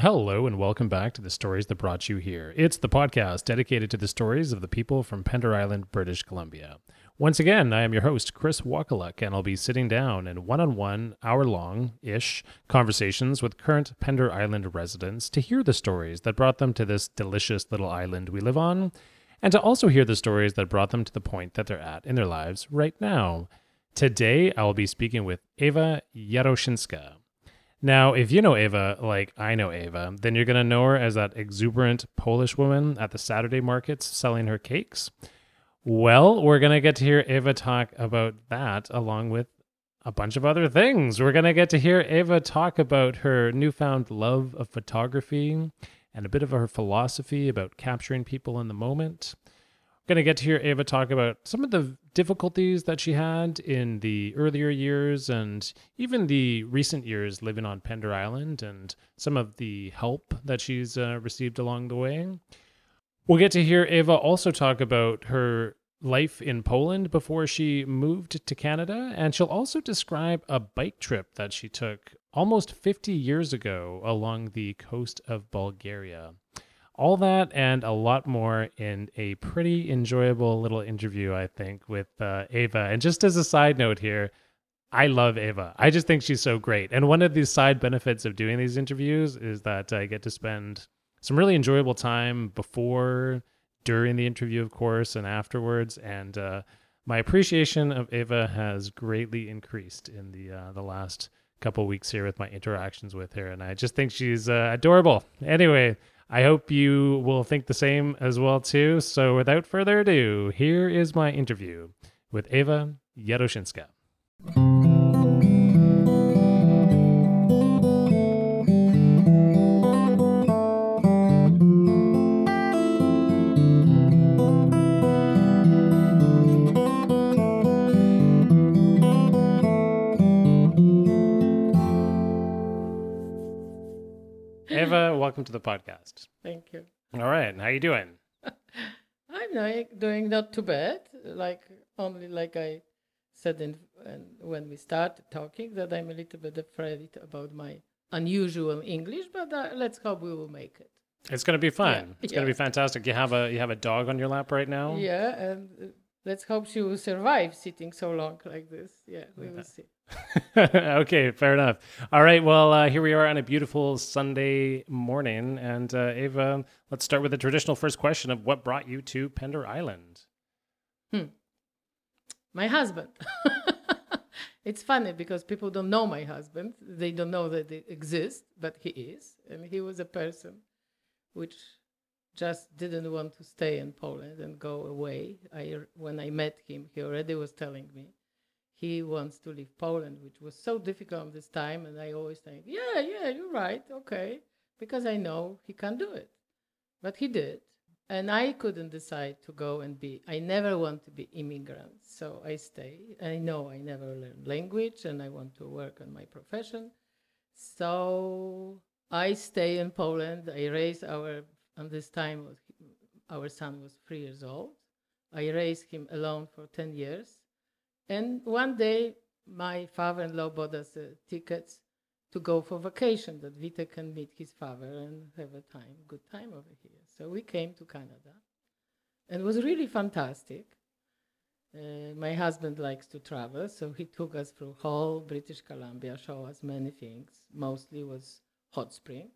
Hello, and welcome back to the stories that brought you here. It's the podcast dedicated to the stories of the people from Pender Island, British Columbia. Once again, I am your host, Chris Wakaluk, and I'll be sitting down in one on one, hour long ish conversations with current Pender Island residents to hear the stories that brought them to this delicious little island we live on, and to also hear the stories that brought them to the point that they're at in their lives right now. Today, I will be speaking with Ewa Jarosinska. Now, if you know Ewa like I know Ewa, then you're going to know her as that exuberant Polish woman at the Saturday markets selling her cakes. Well, we're going to get to hear Ewa talk about that along with a bunch of other things. We're going to get to hear Ewa talk about her newfound love of photography and a bit of her philosophy about capturing people in the moment. We're going to get to hear Ewa talk about some of the difficulties that she had in the earlier years and even the recent years living on Pender Island and some of the help that she's uh, received along the way. We'll get to hear Ewa also talk about her life in Poland before she moved to Canada, and she'll also describe a bike trip that she took almost 50 years ago along the coast of Bulgaria. All that and a lot more in a pretty enjoyable little interview, I think, with uh, Ewa. And just as a side note here, I love Ewa. I just think she's so great. And one of the side benefits of doing these interviews is that I get to spend some really enjoyable time before, during the interview, of course, and afterwards. And uh, my appreciation of Ewa has greatly increased in the uh, the last couple weeks here with my interactions with her, and I just think she's uh, adorable. Anyway, I hope you will think the same as well too. So, without further ado, here is my interview with Ewa Jarosinska. Welcome to the podcast. Thank you. All right, how you doing? I'm like doing not too bad. Like only like I said in when, when we started talking that I'm a little bit afraid about my unusual English, but uh, let's hope we will make it. It's going to be fun. Yeah, It's going to be fantastic. You have a you have a dog on your lap right now. Yeah, and uh, let's hope she will survive sitting so long like this. Yeah, we will see. okay, fair enough. All right, well, uh, here we are on a beautiful Sunday morning, and uh, Ewa, let's start with the traditional first question of what brought you to Pender Island. Hmm. My husband. it's funny because people don't know my husband. They don't know that they exist, but he is. And he was a person which just didn't want to stay in Poland and go away. I, when I met him, he already was telling me he wants to leave Poland, which was so difficult at this time. And I always think, yeah, yeah, you're right, okay, because I know he can't do it. But he did. And I couldn't decide to go and be, I never want to be immigrant. So I stay. I know I never learned language and I want to work on my profession. So I stay in Poland. I raise our, on this time, our son was three years old. I raised him alone for 10 years. And one day, my father in law bought us uh, tickets to go for vacation that Vita can meet his father and have a time, good time over here. So we came to Canada, and it was really fantastic. Uh, my husband likes to travel, so he took us through whole British Columbia, show us many things. Mostly was hot springs,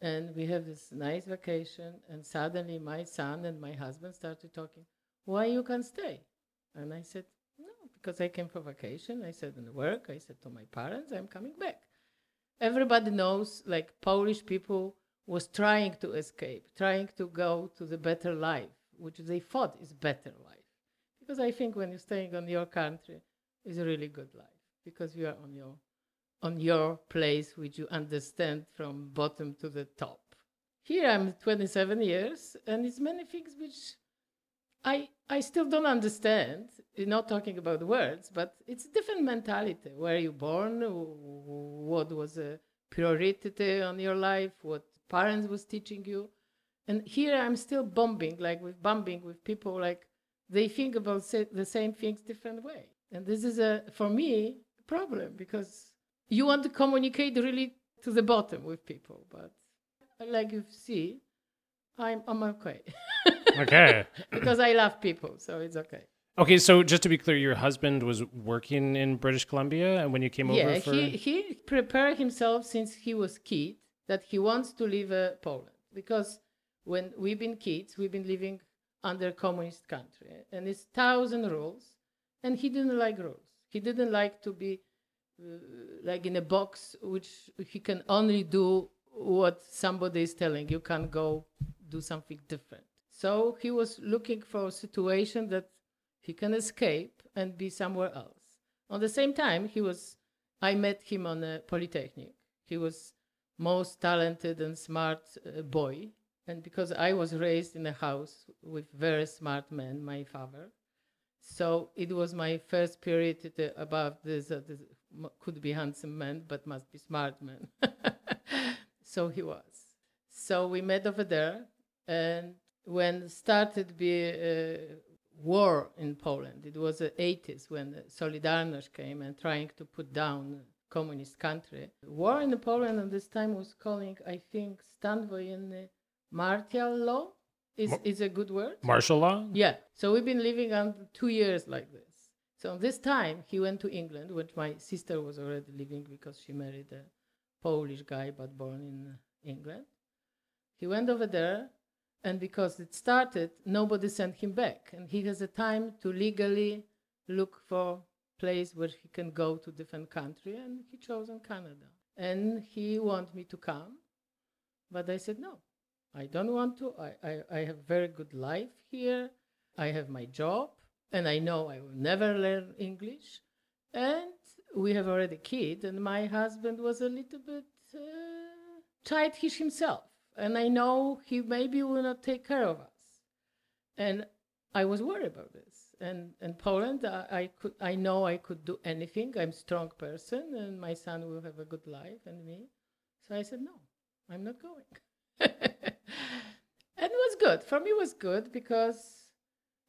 and we have this nice vacation. And suddenly, my son and my husband started talking. Why you can stay? And I said, because I came for vacation. I said in work. I said to my parents, I'm coming back. Everybody knows, like Polish people was trying to escape, trying to go to the better life, which they thought is better life. Because I think when you're staying on your country, it's a really good life because you are on your on your place, which you understand from bottom to the top. Here I'm 27 years, and it's many things which I I still don't understand. Not talking about words, but it's a different mentality. Where you born? What was a priority on your life? What parents was teaching you? And here I'm still bombing, like with bombing with people, like they think about the same things different way. And this is a for me problem because you want to communicate really to the bottom with people. But like you see, I'm I'm okay Okay. because I love people, so it's okay. Okay, so just to be clear, your husband was working in British Columbia and when you came yeah, over for he he prepared himself since he was kid that he wants to leave uh, Poland because when we've been kids, we've been living under communist country and it's thousand rules, and he didn't like rules. He didn't like to be uh, like in a box which he can only do what somebody is telling you can't go do something different so he was looking for a situation that he can escape and be somewhere else on the same time he was i met him on a polytechnic he was most talented and smart uh, boy and because i was raised in a house with very smart men my father so it was my first period uh, about this, uh, this could be handsome man, but must be smart man. so he was. So we met over there, and when started the uh, war in Poland, it was the 80s when the Solidarność came and trying to put down communist country. War in Poland at this time was calling, I think, stan wojenny martial law is, Mar- is a good word. martial law? Yeah. So we've been living on two years like this. So this time he went to England, which my sister was already living because she married a Polish guy but born in England. He went over there, and because it started, nobody sent him back, and he has a time to legally look for place where he can go to different country, and he chosen Canada. And he want me to come, but I said no. I don't want to. I, I, I have very good life here. I have my job, and I know I will never learn English. And we have already kid, and my husband was a little bit uh, childish himself, and I know he maybe will not take care of us. And I was worried about this. And in Poland, I, I could, I know I could do anything. I'm a strong person, and my son will have a good life, and me. So I said, no, I'm not going. and it was good. For me, it was good because,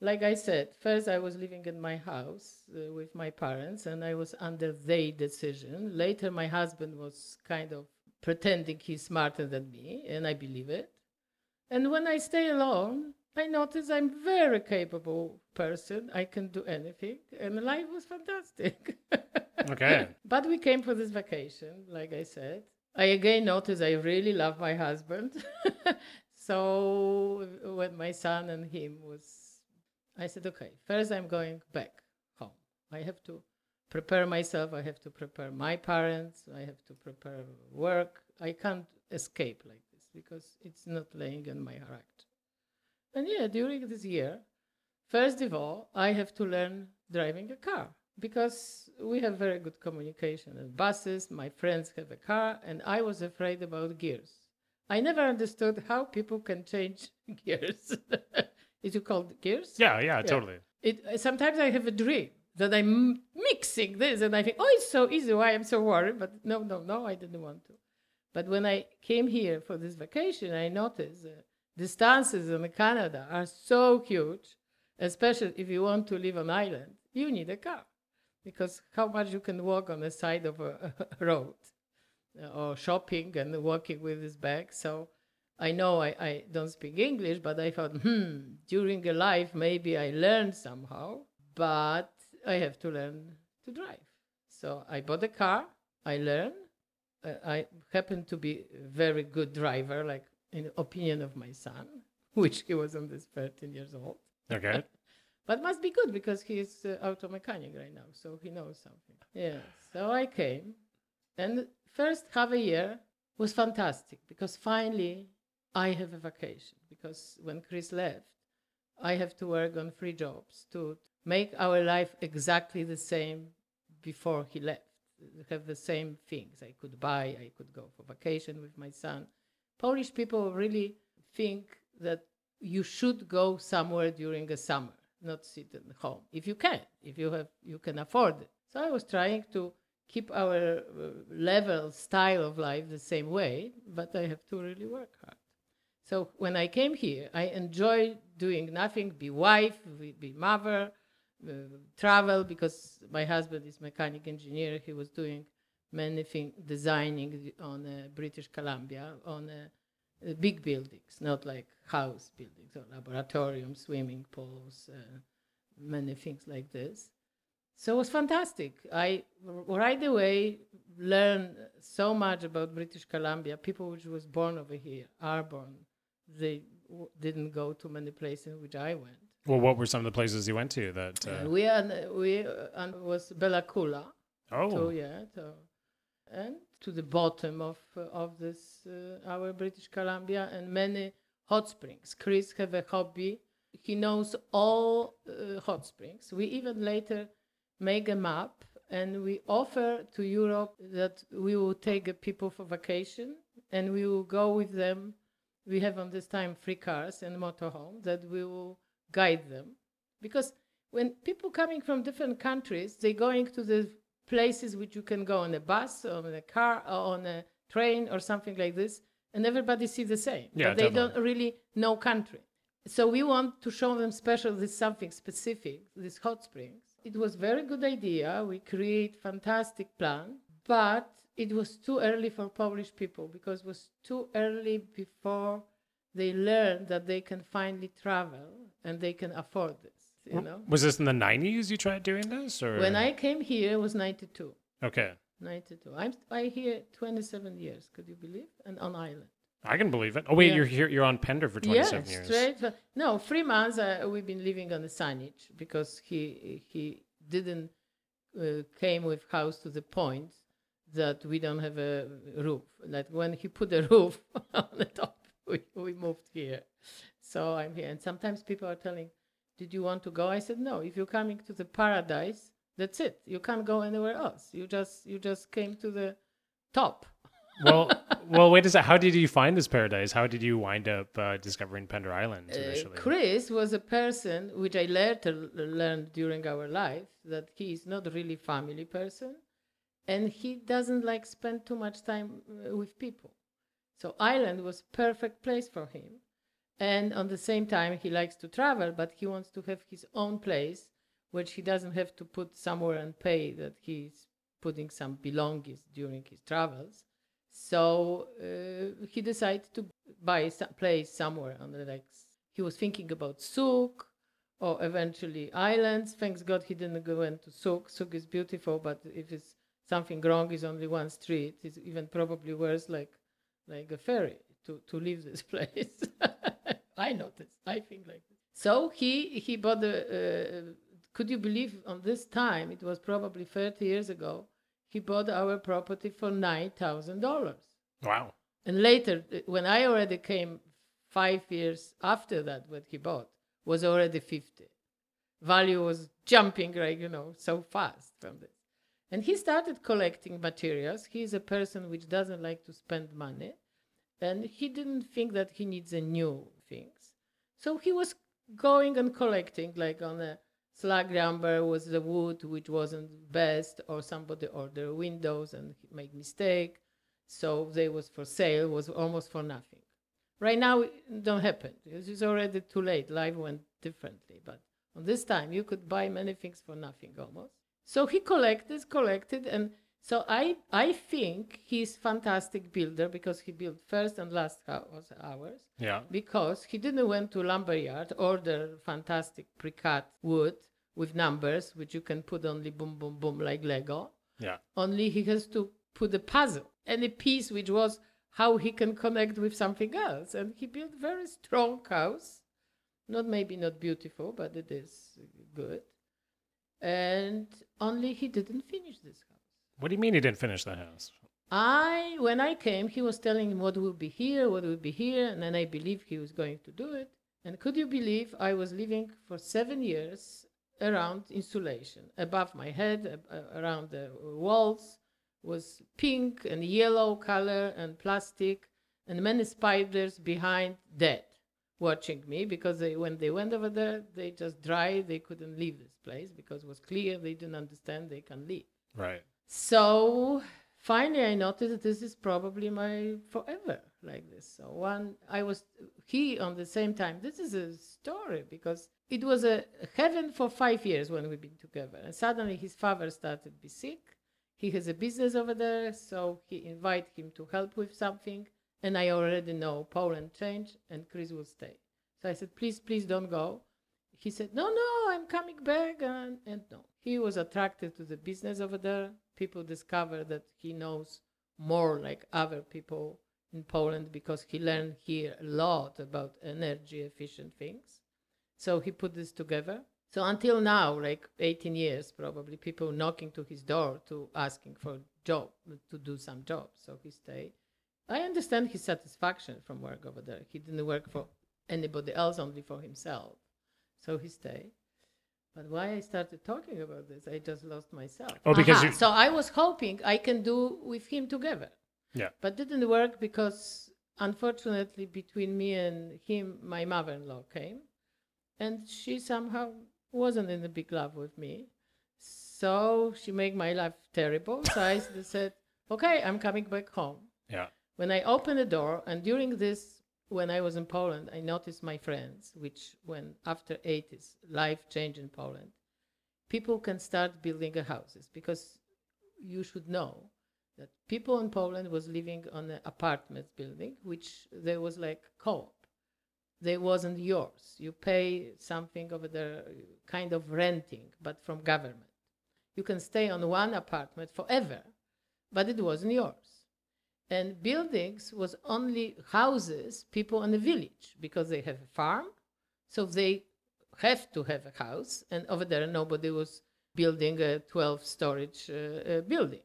like I said, first I was living in my house uh, with my parents, and I was under their decision. Later, my husband was kind of pretending he's smarter than me, and I believe it. And when I stay alone, I notice I'm very capable person. I can do anything, and life was fantastic. Okay. but we came for this vacation, like I said. I again noticed I really love my husband. so when my son and him was, I said, okay, first I'm going back home. I have to prepare myself. I have to prepare my parents. I have to prepare work. I can't escape like this because it's not laying on my heart. And yeah, during this year, first of all, I have to learn driving a car because we have very good communication and buses. My friends have a car, and I was afraid about gears. I never understood how people can change gears. Is it called gears? Yeah, yeah, totally. It sometimes I have a dream that I'm mixing this, and I think, oh, it's so easy. Why I'm so worried? But no, no, no, I didn't want to. But when I came here for this vacation, I noticed the distances in Canada are so huge, especially if you want to live on island. You need a car because how much you can walk on the side of a, a road uh, or shopping and walking with this bag. So I know I, I don't speak English, but I thought, hmm, during a life, maybe I learned somehow, but I have to learn to drive. So I bought a car, I learned. Uh, I happen to be a very good driver, like in opinion of my son, which he was on this 13 years old. Okay. But must be good because he's uh, auto mechanic right now, so he knows something. Yeah. So I came, and first half a year was fantastic because finally I have a vacation. Because when Chris left, I have to work on three jobs to make our life exactly the same before he left. Have the same things. I could buy, I could go for vacation with my son. Polish people really think that you should go somewhere during the summer not sit at home if you can if you have you can afford it so i was trying to keep our uh, level style of life the same way but i have to really work hard so when i came here i enjoy doing nothing be wife be mother uh, travel because my husband is mechanic engineer he was doing many things designing on uh, British Columbia on uh, big buildings, not like house buildings or laboratoriums, swimming pools, uh, many things like this. So it was fantastic. I right away learned so much about British Columbia. People which was born over here are born. They w- didn't go to many places which I went. Well, what were some of the places you went to that? Uh, Uh, we and we uh, and was Bella Coola. oh, So yeah, so, and to the bottom of uh, of this uh, our British Columbia and many hot springs. Chris have a hobby. He knows all uh, hot springs. We even later make a map and we offer to Europe that we will take people for vacation and we will go with them. We have on this time free cars and motorhome that we will guide them because when people coming from different countries, they going to the places which you can go on a bus or on a car or on a train or something like this, and everybody see the same. Yeah, but they definitely. don't really know country. So we want to show them special this something specific, this hot springs. It was very good idea. We create fantastic plan, but it was too early for Polish people because it was too early before they learn that they can finally travel and they can afford this. You know, was this in the '90s? You tried doing this, or when I came here, it was 92. Okay, 92. I'm I here 27 years. Could you believe? And on island. I can believe it. Oh wait, Yeah. you're here. You're on Pender for 27 yeah, years. straight. No, three months. Uh, we've been living on the signage because he he didn't uh, came with house to the point that we don't have a roof. Like when he put a roof on the top, we, we moved here. So I'm here, and sometimes people are telling, "Did you want to go?" I said, "No. If you're coming to the paradise, that's it. You can't go anywhere else. You just you just came to the top." well, well, wait a second. How did you find this paradise? How did you wind up uh, discovering Pender Island Uh. Chris was a person which I later learned during our life that he is not really family person, and he doesn't like spend too much time uh, with people. So Ireland was perfect place for him, and on the same time he likes to travel, but he wants to have his own place, which he doesn't have to put somewhere and pay that he's putting some belongings during his travels. So uh, he decided to buy a place somewhere on the like he was thinking about Sooke or eventually islands. Thanks God he didn't go into Sooke. Sooke is beautiful, but if it's something wrong, is only one street. It's even probably worse, like like a ferry to to leave this place. I noticed. I think like this. So he he bought the. Uh, could you believe on this time? It was probably thirty years ago. He bought our property for nine thousand dollars. Wow. And later, uh, when I already came five years after that, what he bought was already 50. Value was jumping, like, you know, so fast from this. And he started collecting materials. He is a person which doesn't like to spend money. And he didn't think that he needs a new things. So he was going and collecting, like on a Slegg lumber was the wood which wasn't best, or somebody ordered windows and made mistake. So they was for sale was almost for nothing. Right now it don't happen. It's already too late. Life went differently but on this time you could buy many things for nothing almost. So he collected collected and so i i think he's fantastic builder because he built first and last house ours. Yeah. because he didn't went to lumberyard order fantastic pre-cut wood with numbers which you can put only boom boom boom like lego. Yeah. only he has to put a puzzle and a piece which was how he can connect with something else. And he built very strong house. Not maybe not beautiful but it is good. And only he didn't finish this house What do you mean he didn't finish the house? i when i came he was telling him what will be here what will be here and then i believed he was going to do it and could you believe i was living for seven years around insulation above my head uh, around the walls was pink and yellow color and plastic and many spiders behind dead watching me because they when they went over there they just dry they couldn't leave this place because it was clear they didn't understand they can leave Right. So finally i noticed that this is probably my forever like this so one i was he on the same time this is a story because it was a heaven for five years when we've been together and suddenly his father started to be sick he has a business over there, so he invite him to help with something. And I already know Poland changed and Chris will stay. So I said, please, please don't go. He said, no, no, I'm coming back. And, and no, he was attracted to the business over there. People discover that he knows more like other people in Poland because he learned here a lot about energy efficient things. So he put this together. So until now, like 18 years probably, people knocking to his door to asking for job, to do some job. So he stayed. I understand his satisfaction from work over there. He didn't work for anybody else, only for himself. So he stayed. But why I started talking about this, I just lost myself. Oh, because Aha, you- so I was hoping I can do with him together Yeah. but didn't work because unfortunately between me and him my mother-in-law came and she somehow wasn't in a big love with me so she made my life terrible so I said okay i'm coming back home Yeah. when i opened the door and during this when i was in poland i noticed my friends which when after 80s life changed in poland people can start building houses because you should know that people in Poland was living on an apartment building, which there was like co-op. They wasn't yours. You pay something over there, kind of renting, but from government. You can stay on one apartment forever, but it wasn't yours. And buildings was only houses, people in the village, because they have a farm, so they have to have a house. And over there, nobody was building a 12 storage uh, uh, building.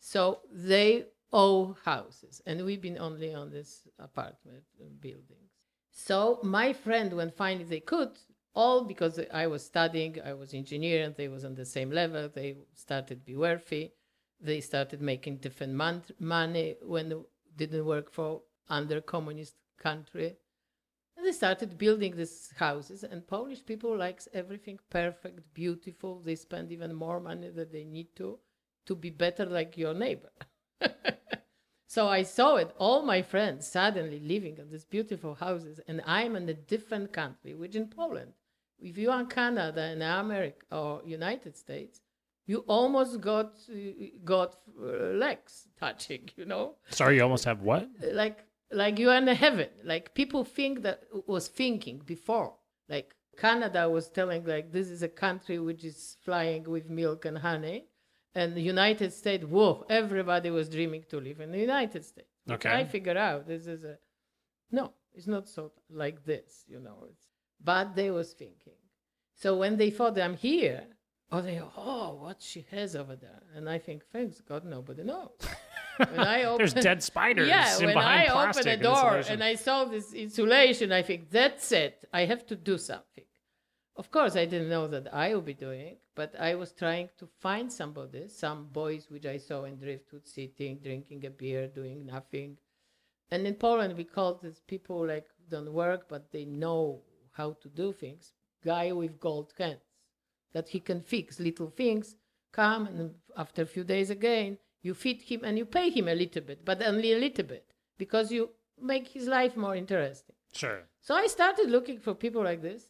So they owe houses, and we've been only on this apartment uh, buildings. So my friend, when finally they could, all because I was studying, I was engineer, and they was on the same level. They started be wealthy. They started making different mon- money when it didn't work for under communist country. And they started building these houses, and Polish people likes everything perfect, beautiful. They spend even more money than they need to to be better like your neighbor. so I saw it, all my friends suddenly living in these beautiful houses, and I'm in a different country, which in Poland. If you are Canada and America or United States, you almost got uh, got uh, legs touching, you know? Sorry, you almost have what? like like you are in heaven. Like people think that was thinking before. Like canada was telling like this is a country which is flying with milk and honey. And the united states whoa everybody was dreaming to live in the united states. Okay. i figure out this is a no it's not so like this you know it's but they was thinking. So when they thought i'm here oh they oh what she has over there and i think thanks god nobody knows when I There's dead spiders Yeah, when I the and door insulation. and I saw this insulation, I think that's it. I have to do something. Of course, I didn't know that I would be doing, but I was trying to find somebody, some boys which I saw in Driftwood sitting, drinking a beer, doing nothing. And in Poland, we call these people like don't work, but they know how to do things. Guy with gold hands that he can fix little things. Come and after a few days again, you feed him and you pay him a little bit, but only a little bit because you make his life more interesting. Sure. So I started looking for people like this.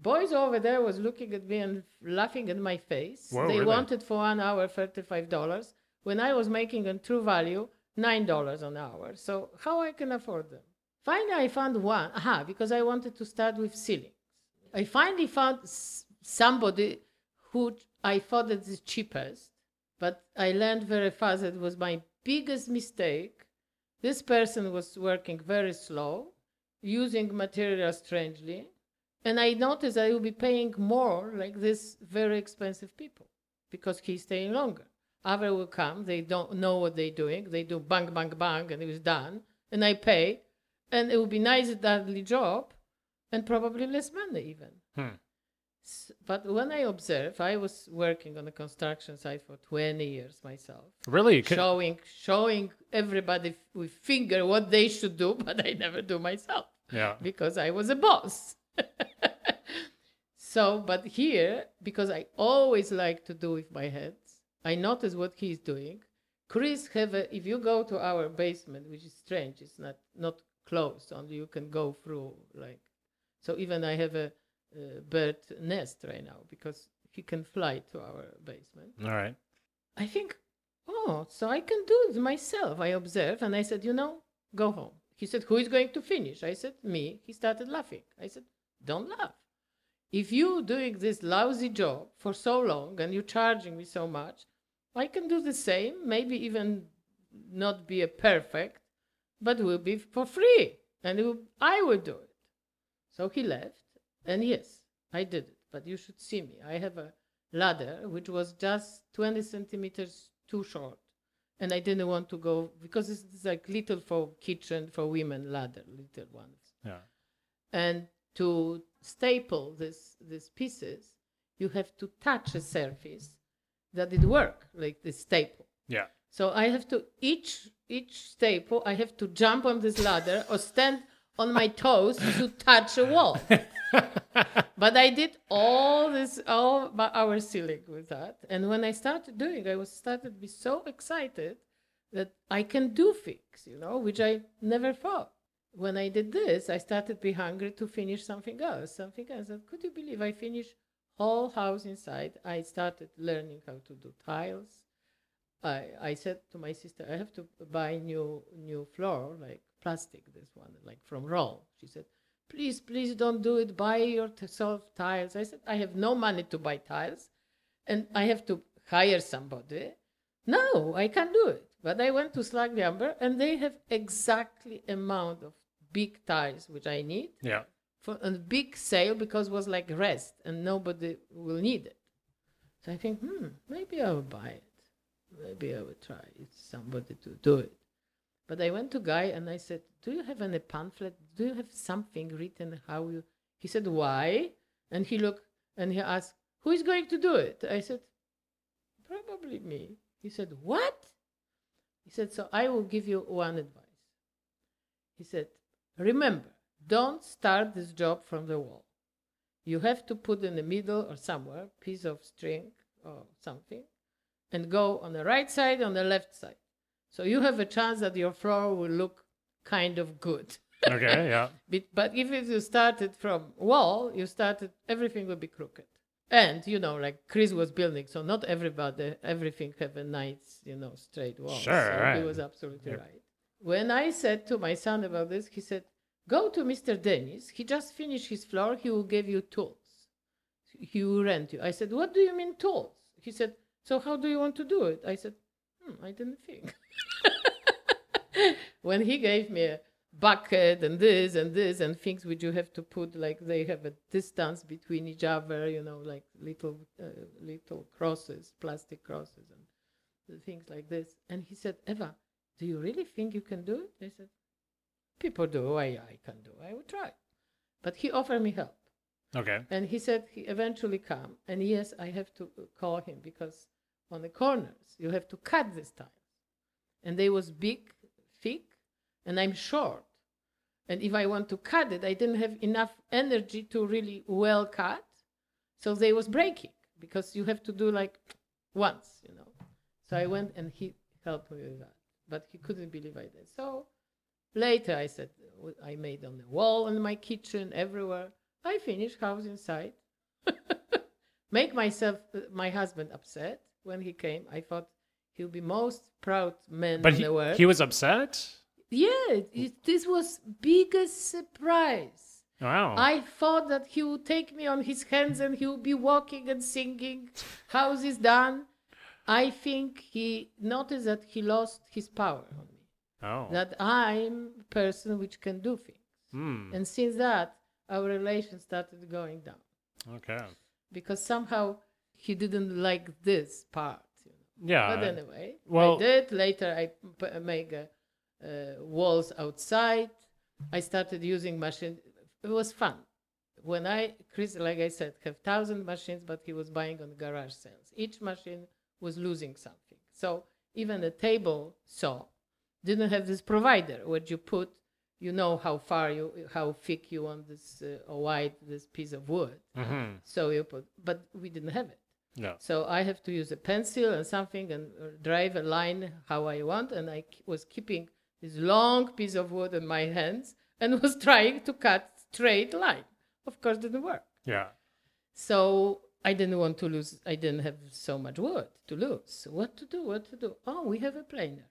Boys over there was looking at me and laughing at my face. Whoa, they really? wanted for one hour thirty-five dollars when I was making a true value nine dollars an hour. So how I can afford them? Finally, I found one. Aha, because I wanted to start with ceilings. I finally found somebody who I thought that is cheapest, but I learned very fast that it was my biggest mistake. This person was working very slow, using material strangely, and I noticed I will be paying more like this very expensive people because he's staying longer. Other will come, they don't know what they're doing, they do bang, bang, bang, and it was done, and I pay, and it will be nice, deadly job, and probably less money even. Hmm. But when I observe, I was working on the construction site for 20 years myself, Really? Showing showing everybody with finger what they should do, but I never do myself yeah. because I was a boss. so, but here, because I always like to do with my hands, I notice what he's doing. Chris have a, if you go to our basement, which is strange, it's not not closed, only you can go through like. So even I have a, Uh, bird nest right now because he can fly to our basement. All right. I think Oh, so I can do it myself. I observe and I said, You know, go home. He said, Who is going to finish? I said, Me. He started laughing. I said, Don't laugh. If you doing this lousy job for so long and you're charging me so much, I can do the same, maybe even not be a perfect, but will be for free. And will, I will do it. So he left. And yes, I did it. But you should see me. I have a ladder which was just 20 centimeters too short. And I didn't want to go because it's, like little for kitchen for women ladder, little ones. Yeah. And to staple this these pieces, you have to touch a surface that it work like the staple. Yeah. So I have to each each staple I have to jump on this ladder or stand on my toes to touch a wall. but I did all this all our ceiling with that. And when I started doing, I was started to be so excited that I can do things, you know, which I never thought. When I did this, I started to be hungry to finish something else, something else. And could you believe I finished whole house inside? I started learning how to do tiles. I, I said to my sister, I have to buy new new floor, like plastic, this one, like from Roll. She said, please, please don't do it. Buy yourself tiles. I said, I have no money to buy tiles, and I have to hire somebody. No, I can't do it. But I went to Slegg Lumber, and they have exactly amount of big tiles which I need Yeah. for a big sale because it was like rest, and nobody will need it. So I think, hmm, maybe I will buy it. Maybe I will try somebody to do it. But I went to guy and I said, "Do you have any pamphlet? Do you have something written how you?" He said, "Why?" And he looked and he asked, "Who is going to do it?" I said, "Probably me." He said, "What?" He said, "So I will give you one advice." He said, "Remember, don't start this job from the wall. You have to put in the middle or somewhere piece of string or something, and go on the right side, on the left side." So you have a chance that your floor will look kind of good. Okay. Yeah. But, but if you started from wall, you started everything will be crooked. And you know, like Chris was building, so not everybody, everything have a nice, you know, straight wall. Sure, so right. he was absolutely Yep. right. When I said to my son about this, he said, "Go to Mr. Dennis. He just finished his floor. He will give you tools. He will rent you." I said, "What do you mean tools?" He said, "So how do you want to do it?" I said, hmm, "I didn't think." when he gave me a bucket and this and this and things which you have to put like they have a distance between each other you know like little uh, little crosses plastic crosses and things like this and he said Ewa do you really think you can do it i said people do i, I can do i will try but he offered me help Okay. and he said he eventually come. And yes, I have to call him because on the corners you have to cut this time. And they was big, thick, and I'm short. And if I want to cut it, I didn't have enough energy to really well cut. So they was breaking because you have to do like once, you know. So I went and he helped me with that. But he couldn't believe I did. So later I said I made on the wall in my kitchen, everywhere. I finished house inside. Make myself, uh, my husband upset when he came. I thought he'll be most proud man But in he, the world. he was upset. yeah, it, this was biggest surprise. Wow. I thought that he would take me on his hands and he would be walking and singing. House is done. I think he noticed that he lost his power on me. oh. That I'm a person which can do things. Hmm. And since that, our relation started going down Okay. because somehow he didn't like this part. Yeah. but anyway, well- I did. Later, I p- make uh, uh, walls outside. I started using machine. It was fun. When I, Chris, like I said, have thousand machines, but he was buying on garage sales. Each machine was losing something. So even a table saw didn't have this provider where you put, you know how far you, how thick you want this, uh, or wide this piece of wood. hmm So you put, but we didn't have it. Yeah. So I have to use a pencil and something and uh, drive a line how I want. And I was keeping this long piece of wood in my hands and was trying to cut straight line. Of course, didn't work. Yeah. So I didn't want to lose. I didn't have so much wood to lose. So what to do? What to do? Oh, we have a planer,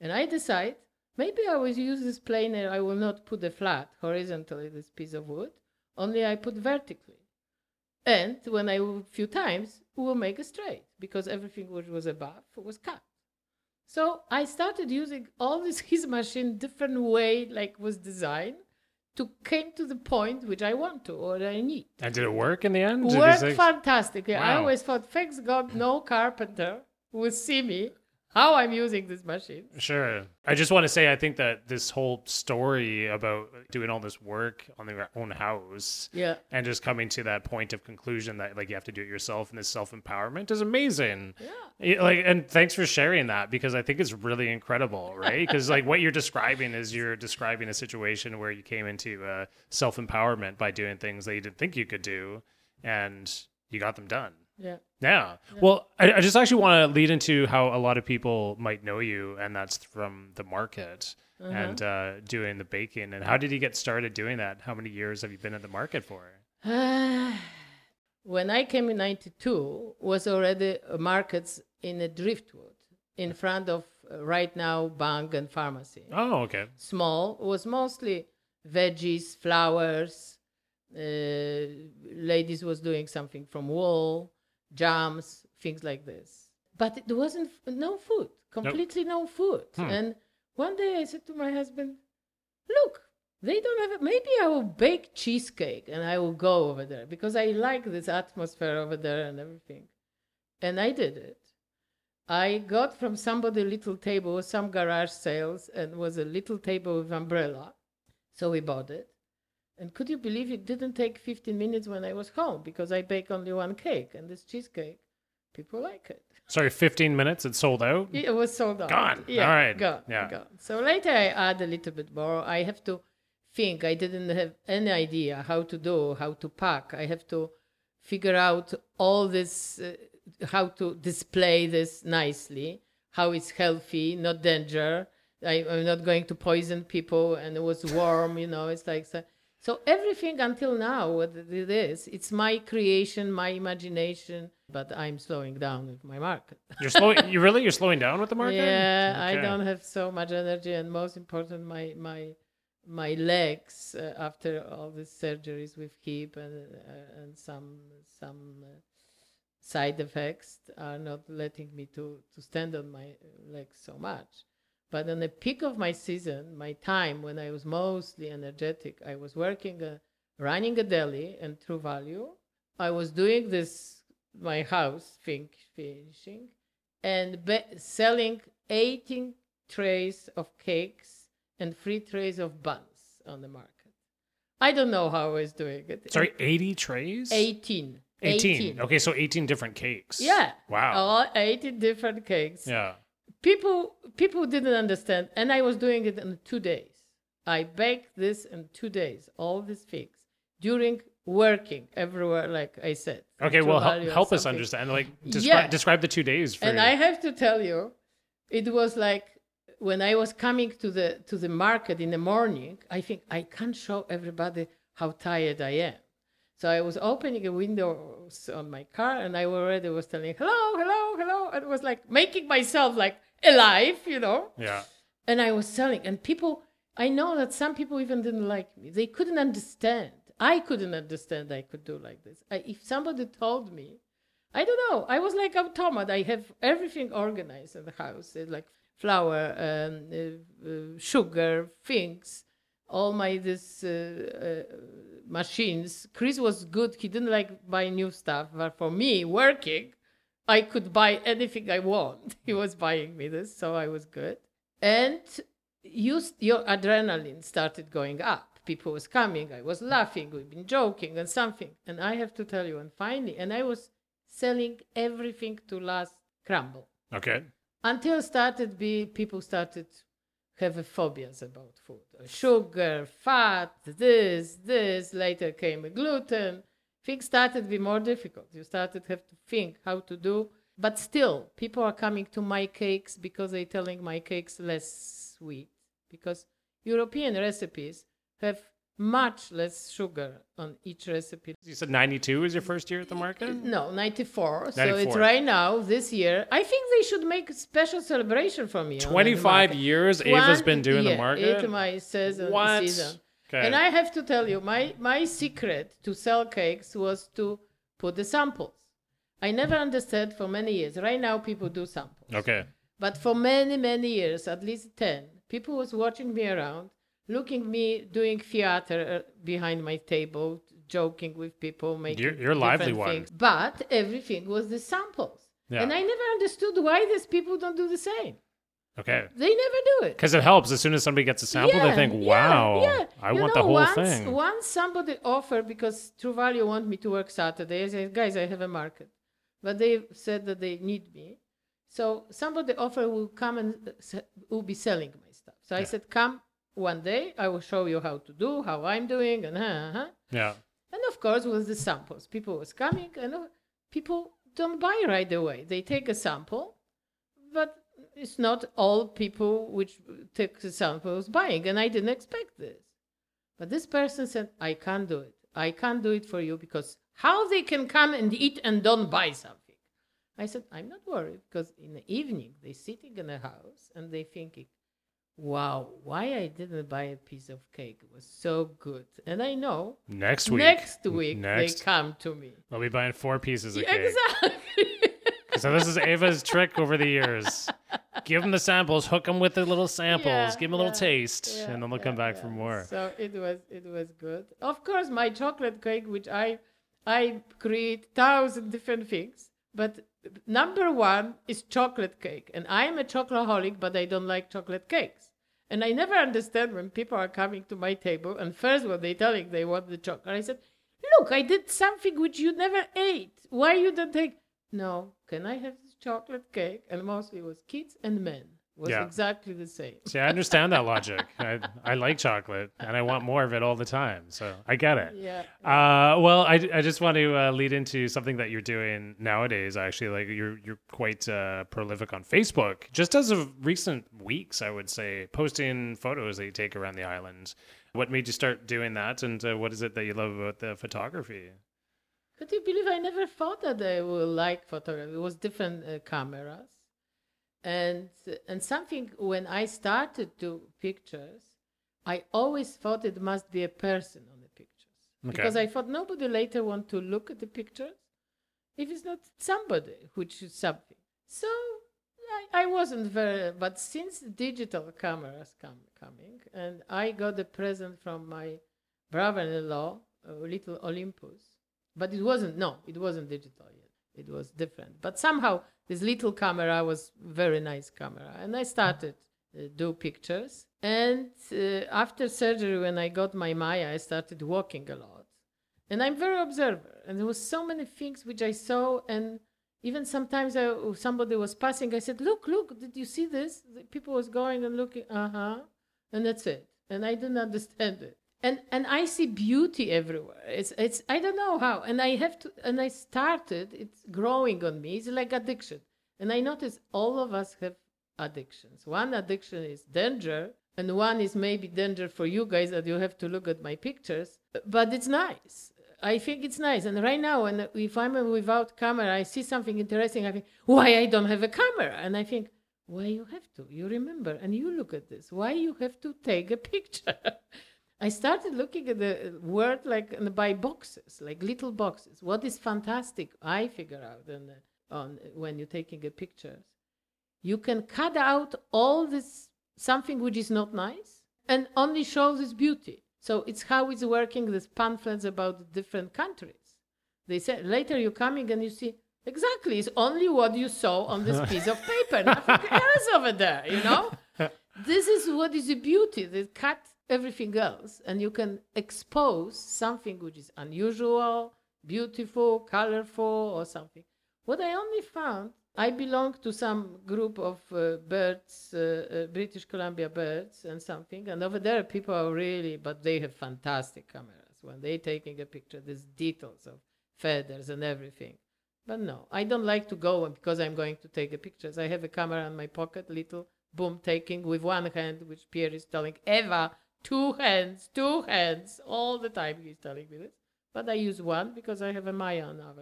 and I decide maybe I will use this planer. I will not put a flat horizontally this piece of wood. Only I put vertically, and when I a few times we will make a straight because everything which was above was cut. So I started using all this his machine different way, like was designed to came to the point which I want to or I need. And did it work in the end? Worked say- fantastically. I always thought, thanks God, no carpenter will see me how I'm using this machine. Sure. I just want to say, I think that this whole story about doing all this work on their own house Yeah. and just coming to that point of conclusion that like you have to do it yourself and this self empowerment is amazing. Yeah. Like, and thanks for sharing that because I think it's really incredible, right? Because like what you're describing is you're describing a situation where you came into uh, self empowerment by doing things that you didn't think you could do, and you got them done. Yeah. Yeah. Well, I, I just actually want to lead into how a lot of people might know you, and that's from the market and uh, doing the baking. And how did you get started doing that? How many years have you been in the market for? when I came in 92, was already markets in a driftwood in front of uh, right now bank and pharmacy. Oh, okay. small It was mostly veggies, flowers. Uh, ladies was doing something from wool, jams, things like this. But it wasn't no food, completely no food. Hmm. And one day I said to my husband, "Look, they don't have it. Maybe I will bake cheesecake and I will go over there because I like this atmosphere over there and everything." And I did it. I got from somebody a little table, some garage sales, and was a little table with umbrella. So we bought it. And could you believe it didn't take 15 minutes when I was home because I bake only one cake and this cheesecake, people like it. Sorry, 15 minutes. It sold out. It was sold out. Gone. Yeah, All right. Gone. Yeah. Gone. So later I add a little bit more. I have to think. I didn't have any idea how to do, how to pack. I have to figure out all this, uh, how to display this nicely, how it's healthy, not danger. I, I'm not going to poison people, and it was warm. You know, it's like so. So everything until now, what it is, it's my creation, my imagination. But I'm slowing down with my market. You're slowing. you really? You're slowing down with the market? Yeah, I don't have so much energy, and most important, my my my legs uh, after all these surgeries with hip and uh, and some some uh, side effects are not letting me to to stand on my legs so much. But on the peak of my season, my time when I was mostly energetic, I was working, uh, running a deli and True Value. I was doing this my house thing finishing and be- selling 18 trays of cakes and three trays of buns on the market. I don't know how I was doing it. Sorry, 80 trays? 18. 18. Okay, so 18 different cakes. Yeah. Wow. All 18 different cakes. Yeah. People people didn't understand and I was doing it in 2 days. I baked this in 2 days, all these things during working everywhere like I said. Okay, well, help, help us understand. Like, describe, Yeah. describe the two days for and you. I have to tell you, it was like when I was coming to the to the market in the morning. I think I can't show everybody how tired I am. So I was opening a window on my car, and I already was telling hello, hello, hello, and it was like making myself like alive, you know. yeah. And I was selling, and people. I know that some people even didn't like me. They couldn't understand. I couldn't understand I could do like this. I, if somebody told me, I don't know. I was like automat. I have everything organized in the house, uh, like flour, um, uh, uh, sugar, things, all my this uh, uh, machines. Chris was good. He didn't like buy new stuff, but for me, working, I could buy anything I want. He was buying me this, so I was good. And you, your adrenaline started going up. People was coming. I was laughing. We've been joking and something. And I have to tell you, and finally, and I was selling everything to last crumble Okay. until started be people started have phobias about food sugar fat this this later came a gluten things started to be more difficult you started have to think how to do but still people are coming to my cakes because they're telling my cakes less sweet because european recipes have much less sugar on each recipe. You said 92 is your first year at the market? No, 94. So it's right now, this year. I think they should make a special celebration for me. 25 market. years Ewa's One been doing the market? It's my season. What? season. Okay. And I have to tell you, my, my secret to sell cakes was to put the samples. I never understood for many years. Right now, people do samples. okay. But for many, many years, at least 10, people was watching me around, looking me doing theater uh, behind my table, joking with people, making You're- you're lively one. But everything was the samples. Yeah. And I never understood why these people don't do the same. Okay. They never do it. Because it helps. As soon as somebody gets a sample, they think, wow, yeah. I You want know, the whole once, thing. Once somebody offered, because True Value want me to work Saturday, I said, guys, I have a market. But they said that they need me. So somebody offered will come and will be selling my stuff. So I said, come one day, I will show you how to do, how I'm doing, and huh, huh. yeah. And of course, was the samples. People was coming, and uh, people don't buy right away. They take a sample, but it's not all people which take the samples buying. And I didn't expect this. But this person said, I can't do it. I can't do it for you because how they can come and eat and don't buy something? I said, I'm not worried because in the evening they're sitting in a house and they thinking, wow, why I didn't buy a piece of cake? It was so good. And I know Next week. next week Next. they come to me. I'll be buying four pieces of cake. Exactly. So this is Ewa's trick over the years. Give them the samples, hook them with the little samples, Yeah, give them a little taste, Yeah, and then they'll yeah, come back yeah. for more. So it was it was good. Of course, my chocolate cake, which I I create thousand different things, but number one is chocolate cake, and I am a chocoholic, but I don't like chocolate cakes. And I never understand when people are coming to my table, and first what they telling me, they want the chocolate, I said, "Look, I did something which you never ate. Why you don't take?" No, can I have this chocolate cake? And mostly it was kids and men. Was Yeah. exactly the same. See, I understand that logic. I, I like chocolate, and I want more of it all the time. So I get it. Yeah. Uh, well, I, I just want to uh, lead into something that you're doing nowadays. Actually, like you're you're quite uh, prolific on Facebook. Just as of recent weeks, I would say, posting photos that you take around the island. What made you start doing that, and uh, what is it that you love about the photography? Could you believe I never thought that I would like photography? It was different uh, cameras, and and something when I started to pictures, I always thought it must be a person on the pictures Okay. because I thought nobody later want to look at the pictures if it's not somebody which is something. So I, I wasn't very, but since digital cameras come coming, and I got a present from my brother-in-law, a little Olympus, but it wasn't. No, it wasn't digital yet. It was different. But somehow this little camera was very nice camera, and I started uh, do pictures. And uh, after surgery, when I got my Maya, I started walking a lot, and I'm very observer. And there was so many things which I saw, and even sometimes I, somebody was passing. I said, "Look, look! Did you see this?" The people was going and looking. Uh huh. And that's it. And I didn't understand it and and I see beauty everywhere. It's it's I don't know how, and I have to. And I started. It's growing on me. It's like addiction, and I notice all of us have addictions. One addiction is danger, and one is maybe danger for you guys that you have to look at my pictures. But it's nice. I think it's nice. And right now, and if I'm without camera, I see something interesting. I think, why I don't have a camera? And I think, why you have to? You remember, and you look at this. Why you have to take a picture? I started looking at the word like and by boxes, like little boxes. What is fantastic, I figure out on, the, uh, on when you're taking a pictures, you can cut out all this something which is not nice and only show this beauty. So it's how it's working. These pamphlets about different countries. They say later you're coming and you see exactly it's only what you saw on this piece of paper, nothing else over there. You know, this is what is the beauty. They cut everything else and you can expose something which is unusual beautiful colorful or something. What i only found i belong to some group of uh, birds uh, uh, british columbia birds and something and over there people are really but they have fantastic cameras. When they're taking a picture there's details of feathers and everything. But no i don't like to go because i'm going to take a pictures. I have a camera in my pocket little boom taking with one hand which pierre is telling Ewa two hands, two hands, all the time. He's telling me this, but I use one because I have a Maya on our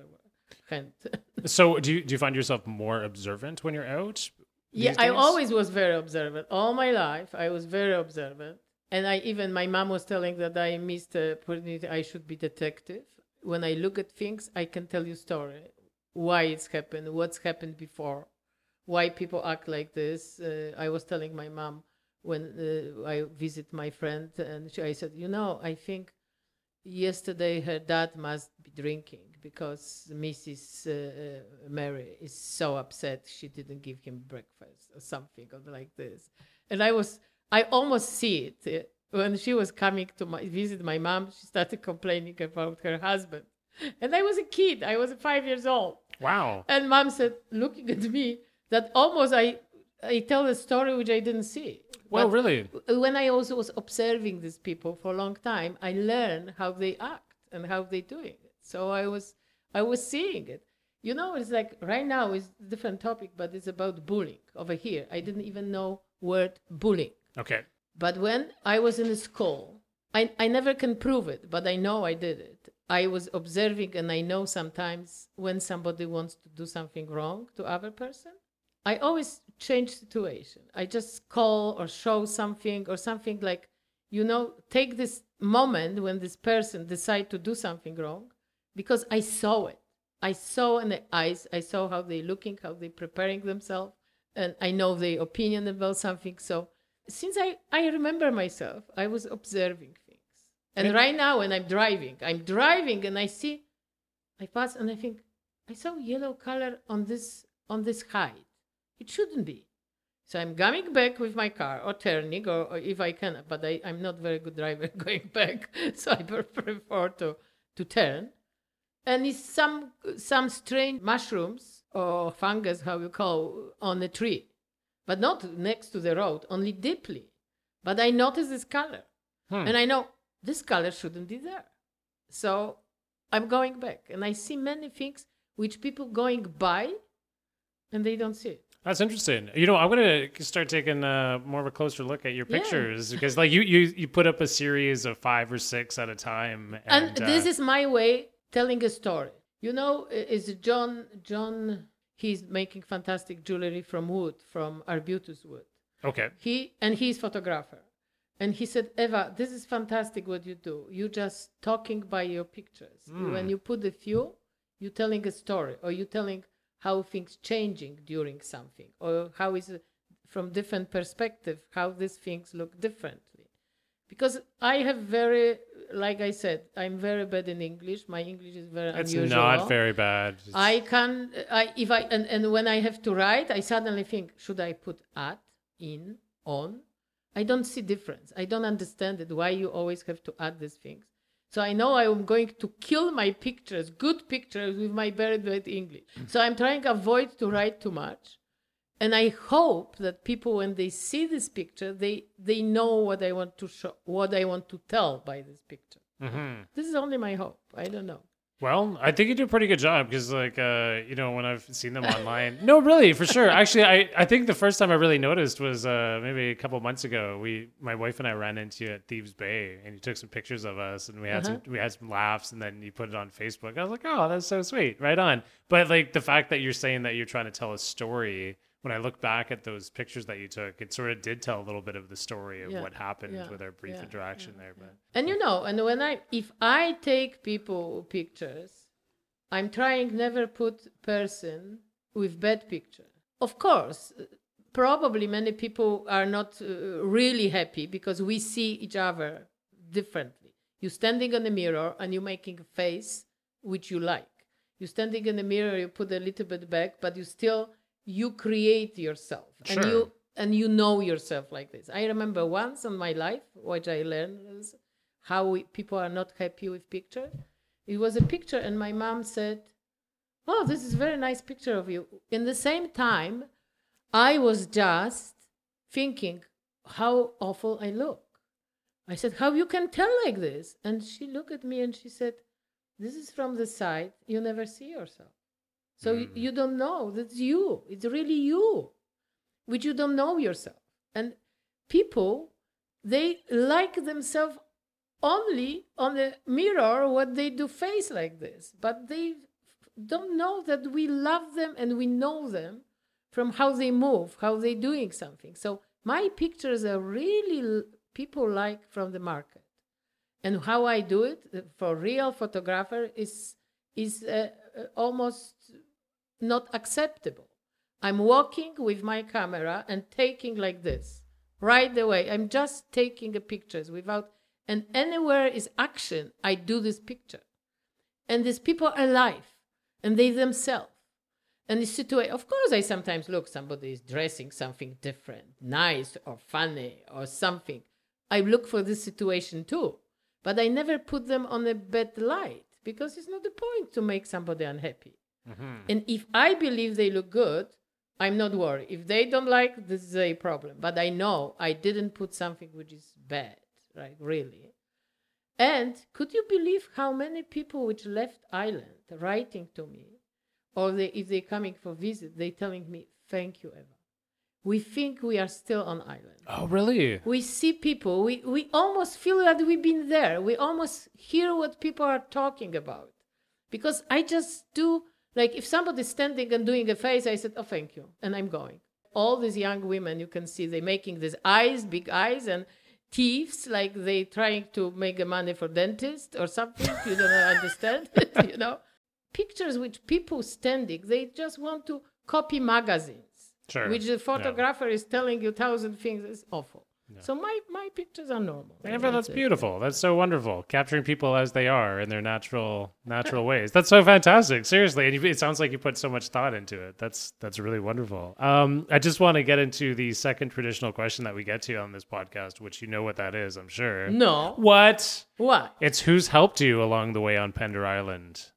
hand. So do you do you find yourself more observant when you're out? yeah, these I always was very observant. All my life, I was very observant, and I even my mom was telling that I missed the opportunity. I should be detective. When I look at things, I can tell you story, why it's happened, what's happened before, why people act like this. Uh, I was telling my mom when uh, I visit my friend, and she, I said, you know, I think yesterday her dad must be drinking because Mrs. Uh, uh, Mary is so upset she didn't give him breakfast or something like this. And I was, I almost see it uh, when she was coming to my, visit my mom. She started complaining about her husband, and I was a kid. I was five years old, Wow. and mom said, looking at me, that almost I, Uh, I tell a story which I didn't see. Well, But really. when I also was observing these people for a long time, I learned how they act and how they doing it. So I was I was seeing it. You know, it's like right now it's a different topic, but it's about bullying over here. I didn't even know word bullying. Okay. But when I was in school, I, I never can prove it, but I know I did it. I was observing and I know sometimes when somebody wants to do something wrong to other person, I always change situation. I just call or show something or something like, you know, take this moment when this person decide to do something wrong because I saw it. I saw in the eyes, I saw how they looking, how they preparing themselves, and I know their opinion about something. So since I, I remember myself, I was observing things. And right now when I'm driving, I'm driving and I see, I pass and I think, I saw yellow color on this on this height. It shouldn't be. So I'm coming back with my car or turning or, or if I can, but I, I'm not very good driver going back. So I prefer to, to turn. And it's some some strange mushrooms or fungus, how you call, on the tree. But not next to the road, only deeply. But I notice this color. Hmm. And I know this color shouldn't be there. So I'm going back and I see many things which people going by and they don't see it. That's interesting. You know, I'm gonna start taking uh, more of a closer look at your Yeah. pictures because, like, you you you put up a series of five or six at a time, And, and, this uh, is my way telling a story. You know, is John John he's making fantastic jewelry from wood, from arbutus wood. okay. He and he's photographer. And he said, Ewa, this is fantastic what you do. You just talking by your pictures. When you put the few, you telling a story or you telling how things changing during something or how is it from different perspective how these things look differently. Because I have very like I said, I'm very bad in English. My English is very It's unusual. not very bad. It's- I can I if I and, and when I have to write, I suddenly think, should I put at, in, on? I don't see difference. I don't understand it. Why you always have to add these things? So I know I am going to kill my pictures, good pictures, with my very bad English. So I'm trying to avoid to write too much, and I hope that people, when they see this picture, they they know what I want to show, what I want to tell by this picture. Mhm. This is only my hope. I don't know. Well, I think you do a pretty good job because, like, uh, you know, when I've seen them online, no, really, for sure. Actually, I, I think the first time I really noticed was uh, maybe a couple months ago. We, my wife and I, ran into you at Thieves Bay, and you took some pictures of us, and we had Uh-huh. some, we had some laughs, and then you put it on Facebook. I was like, oh, that's so sweet, right on. But like the fact that you're saying that you're trying to tell a story. When I look back at those pictures that you took, it sort of did tell a little bit of the story of Yeah, what happened yeah, with our brief yeah, interaction there. But And you know, and when I if I take people pictures, I'm trying never put person with bad picture. Of course, probably many people are not uh, really happy because we see each other differently. You're standing in the mirror and you're making a face which you like. You're standing in the mirror, you put a little bit back, but you still you create yourself and you and you know yourself like this. I remember once in my life, what I learned is how we, people are not happy with picture. It was a picture, and my mom said, "Oh, this is a very nice picture of you." In the same time, I was just thinking how awful I look. I said, "How you can tell like this?" And she looked at me and she said, "This is from the side. You never see yourself, so you, you don't know that's you. It's really you." which you don't know yourself. And people, they like themselves only on the mirror what they do face like this but they don't know that we love them and we know them from how they move how they doing something so my pictures are really people like from the market and how i do it uh, for real photographer is is uh, uh, almost not acceptable. I'm walking with my camera and taking like this. Right away i'm just taking a pictures without and anywhere is action i do this picture. And these people are alive and they themselves. And the situation of course i sometimes look somebody is dressing something different nice or funny or something. I look for this situation too but i never put them on a bad light because it's not the point to make somebody unhappy Mm-hmm. and if i believe they look good i'm not worried if they don't like this is a problem but i know i didn't put something which is bad right really and could you believe how many people which left Ireland writing to me, or they, if they're coming for visit, they telling me, "Thank you, Ewa. We think we are still on island. Oh, really? We see people. We we almost feel that we've been there. We almost hear what people are talking about, because I just do like if somebody's standing and doing a face, I said, "Oh, thank you," and I'm going. All these young women, you can see, they're making these eyes, big eyes, and thieves like they trying to make a money for dentist or something you don't understand it, you know pictures which people standing they just want to copy magazines Sure. which the photographer is telling you thousand things is awful so my my pictures are normal Ewa, that's beautiful. That's so wonderful. Capturing people as they are in their natural natural ways. That's so fantastic. Seriously, and you, it sounds like you put so much thought into it. That's that's really wonderful. Um, I just want to get into the second traditional question that we get to on this podcast, which you know what that is, I'm sure. no What? what It's who's helped you along the way on Pender Island.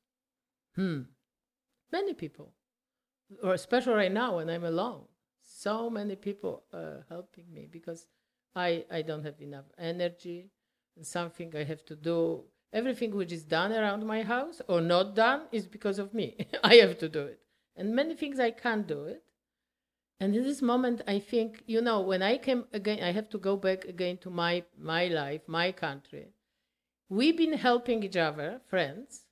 Hmm. Many people, or especially right now when I'm alone, so many people are helping me because I I don't have enough energy and something I have to do. Everything which is done around my house or not done is because of me. I have to do it, and many things I can't do it. And in this moment, I think you know when I came again, I have to go back again to my my life, my country. We've been helping each other, friends,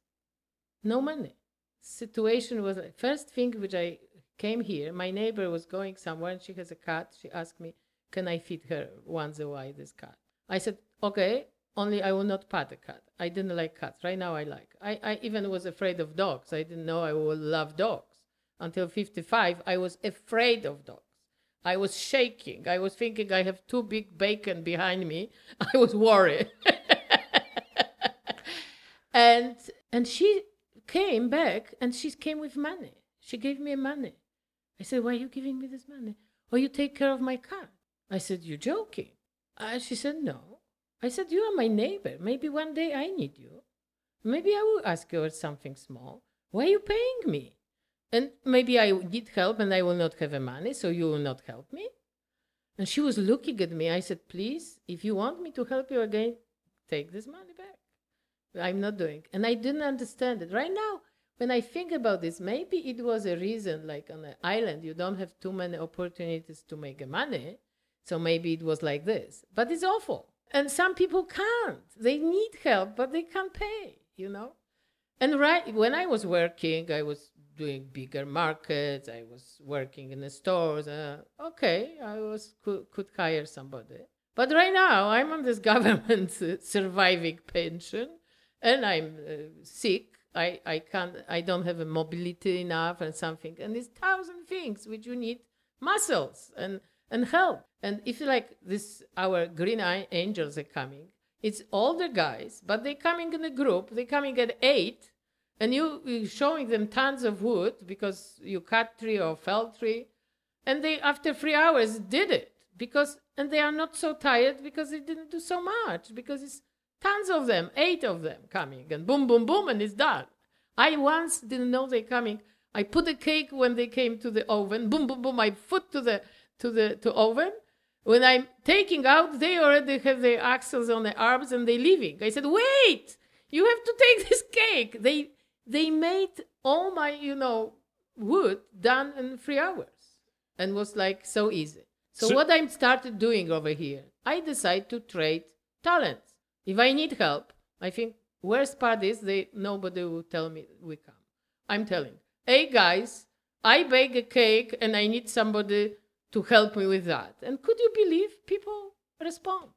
no money. Situation was first thing which I came here. My neighbor was going somewhere and she has a cat. She asked me, "Can I feed her once a while this cat?" I said, "Okay, only I will not pat the cat. I didn't like cats. Right now I like. I, I even was afraid of dogs. I didn't know I would love dogs until 55. I was afraid of dogs. I was shaking. I was thinking I have two big bacon behind me. I was worried. and and she came back and she came with money. She gave me money. I said, Why are you giving me this money? Oh, you take care of my cat. I said, You're joking. Uh, she said, No. I said, You are my neighbor. Maybe one day I need you. Maybe I will ask you something small. Why are you paying me? And maybe I need help and I will not have money, so you will not help me? And she was looking at me. I said, Please, if you want me to help you again, take this money back. I'm not doing. And I didn't understand it. Right now, when I think about this, maybe it was a reason like on an island, you don't have too many opportunities to make money. So maybe it was like this. But it's awful. And some people can't. They need help, but they can't pay, you know? And right when I was working, I was doing bigger markets. I was working in the stores. Uh, okay, I was could, could hire somebody. But right now, I'm on this government surviving pension, and I'm uh, sick. I, I can't. I don't have a mobility enough, and something. And there's thousand things which you need muscles and and help. And if you like this, our green eye angels are coming. It's older guys, but they're coming in a group. They're coming at eight, and you you showing them tons of wood because you cut tree or fell tree, and they after three hours did it because and they are not so tired because they didn't do so much because it's tons of them, eight of them coming, and boom, boom, boom, and it's done. I once didn't know they're coming. I put a cake when they came to the oven. Boom, boom, boom. I foot to the to the to oven. When I'm taking out, they already have their axles on their arms and they're leaving. I said, "Wait, you have to take this cake." They they made all my you know wood done in three hours, and was like so easy. So, So- what I'm started doing over here, I decide to trade talents. If I need help, I think worst part is they nobody will tell me we come. I'm telling, hey guys, I bake a cake and I need somebody to help me with that. And could you believe people respond?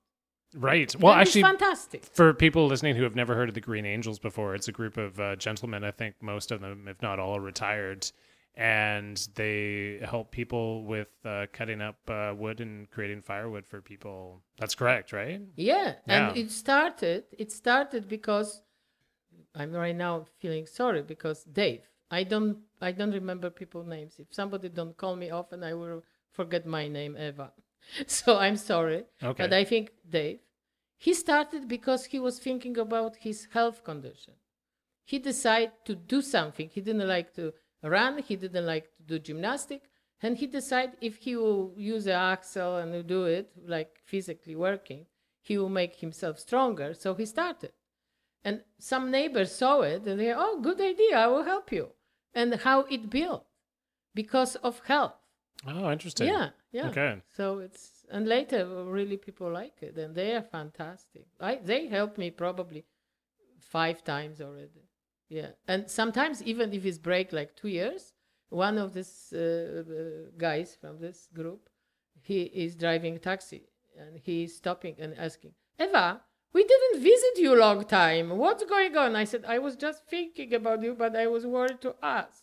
Right. Well, it's actually, fantastic. for people listening who have never heard of the Green Angels before, it's a group of uh, gentlemen. I think most of them, if not all, are retired, and they help people with uh, cutting up uh, wood and creating firewood for people. That's correct, right? Yeah, and it started. It started because I'm right now feeling sorry because Dave. I don't. I don't remember people names. If somebody don't call me often, I will forget my name Ewa. So I'm sorry. Okay. But I think Dave. He started because he was thinking about his health condition. He decided to do something. He didn't like to run. He didn't like to do gymnastic. And he decided if he will use the axle and do it, like physically working, he will make himself stronger. So he started. And some neighbors saw it and they, oh, good idea, I will help you. And how it built because of health. Oh, interesting. Yeah, yeah. Okay. So it's and later really people like it and they are fantastic. I they helped me probably five times already. Yeah, and sometimes even if it's break like two years, one of these uh, uh, guys from this group, he is driving taxi and he is stopping and asking, Ewa, we didn't visit you long time. What's going on? I said I was just thinking about you, but I was worried to ask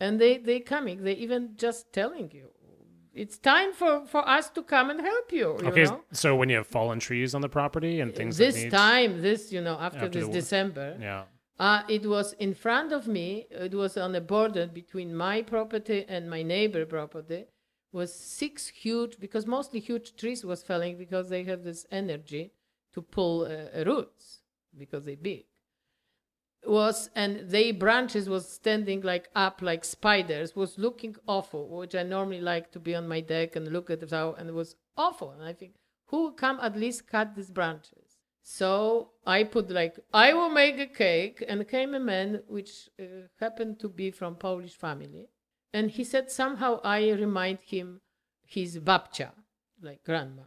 and they they coming they even just telling you it's time for for us to come and help you, you Okay. know So when you have fallen trees on the property and things this that need, time this you know after, After this the december yeah. uh, it was in front of me it was on the border between my property and my neighbor property was six huge because mostly huge trees was falling because they have this energy to pull uh, roots because they big was and they branches was standing like up like spiders was looking awful which i normally like to be on my deck and look at it how and it was awful. And i think who come at least cut these branches? So i put like i will make a cake and came a man which uh, happened to be from polish family and he said somehow i remind him his babcia like grandma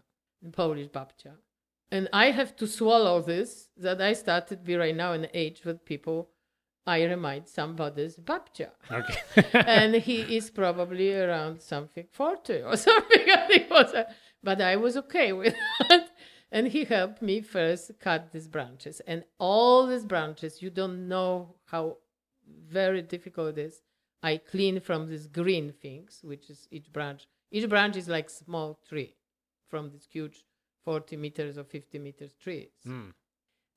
polish babcia and I have to swallow this that I started be right now in age with people I remind somebody's babcia. Okay. and he is probably around something 40 or something. I think was a, but I was okay with that. And he helped me first cut these branches. And all these branches, you don't know how very difficult it is. I clean from these green things, which is each branch. Each branch is like small tree from this huge 40 meters or 50 meters trees. Hmm.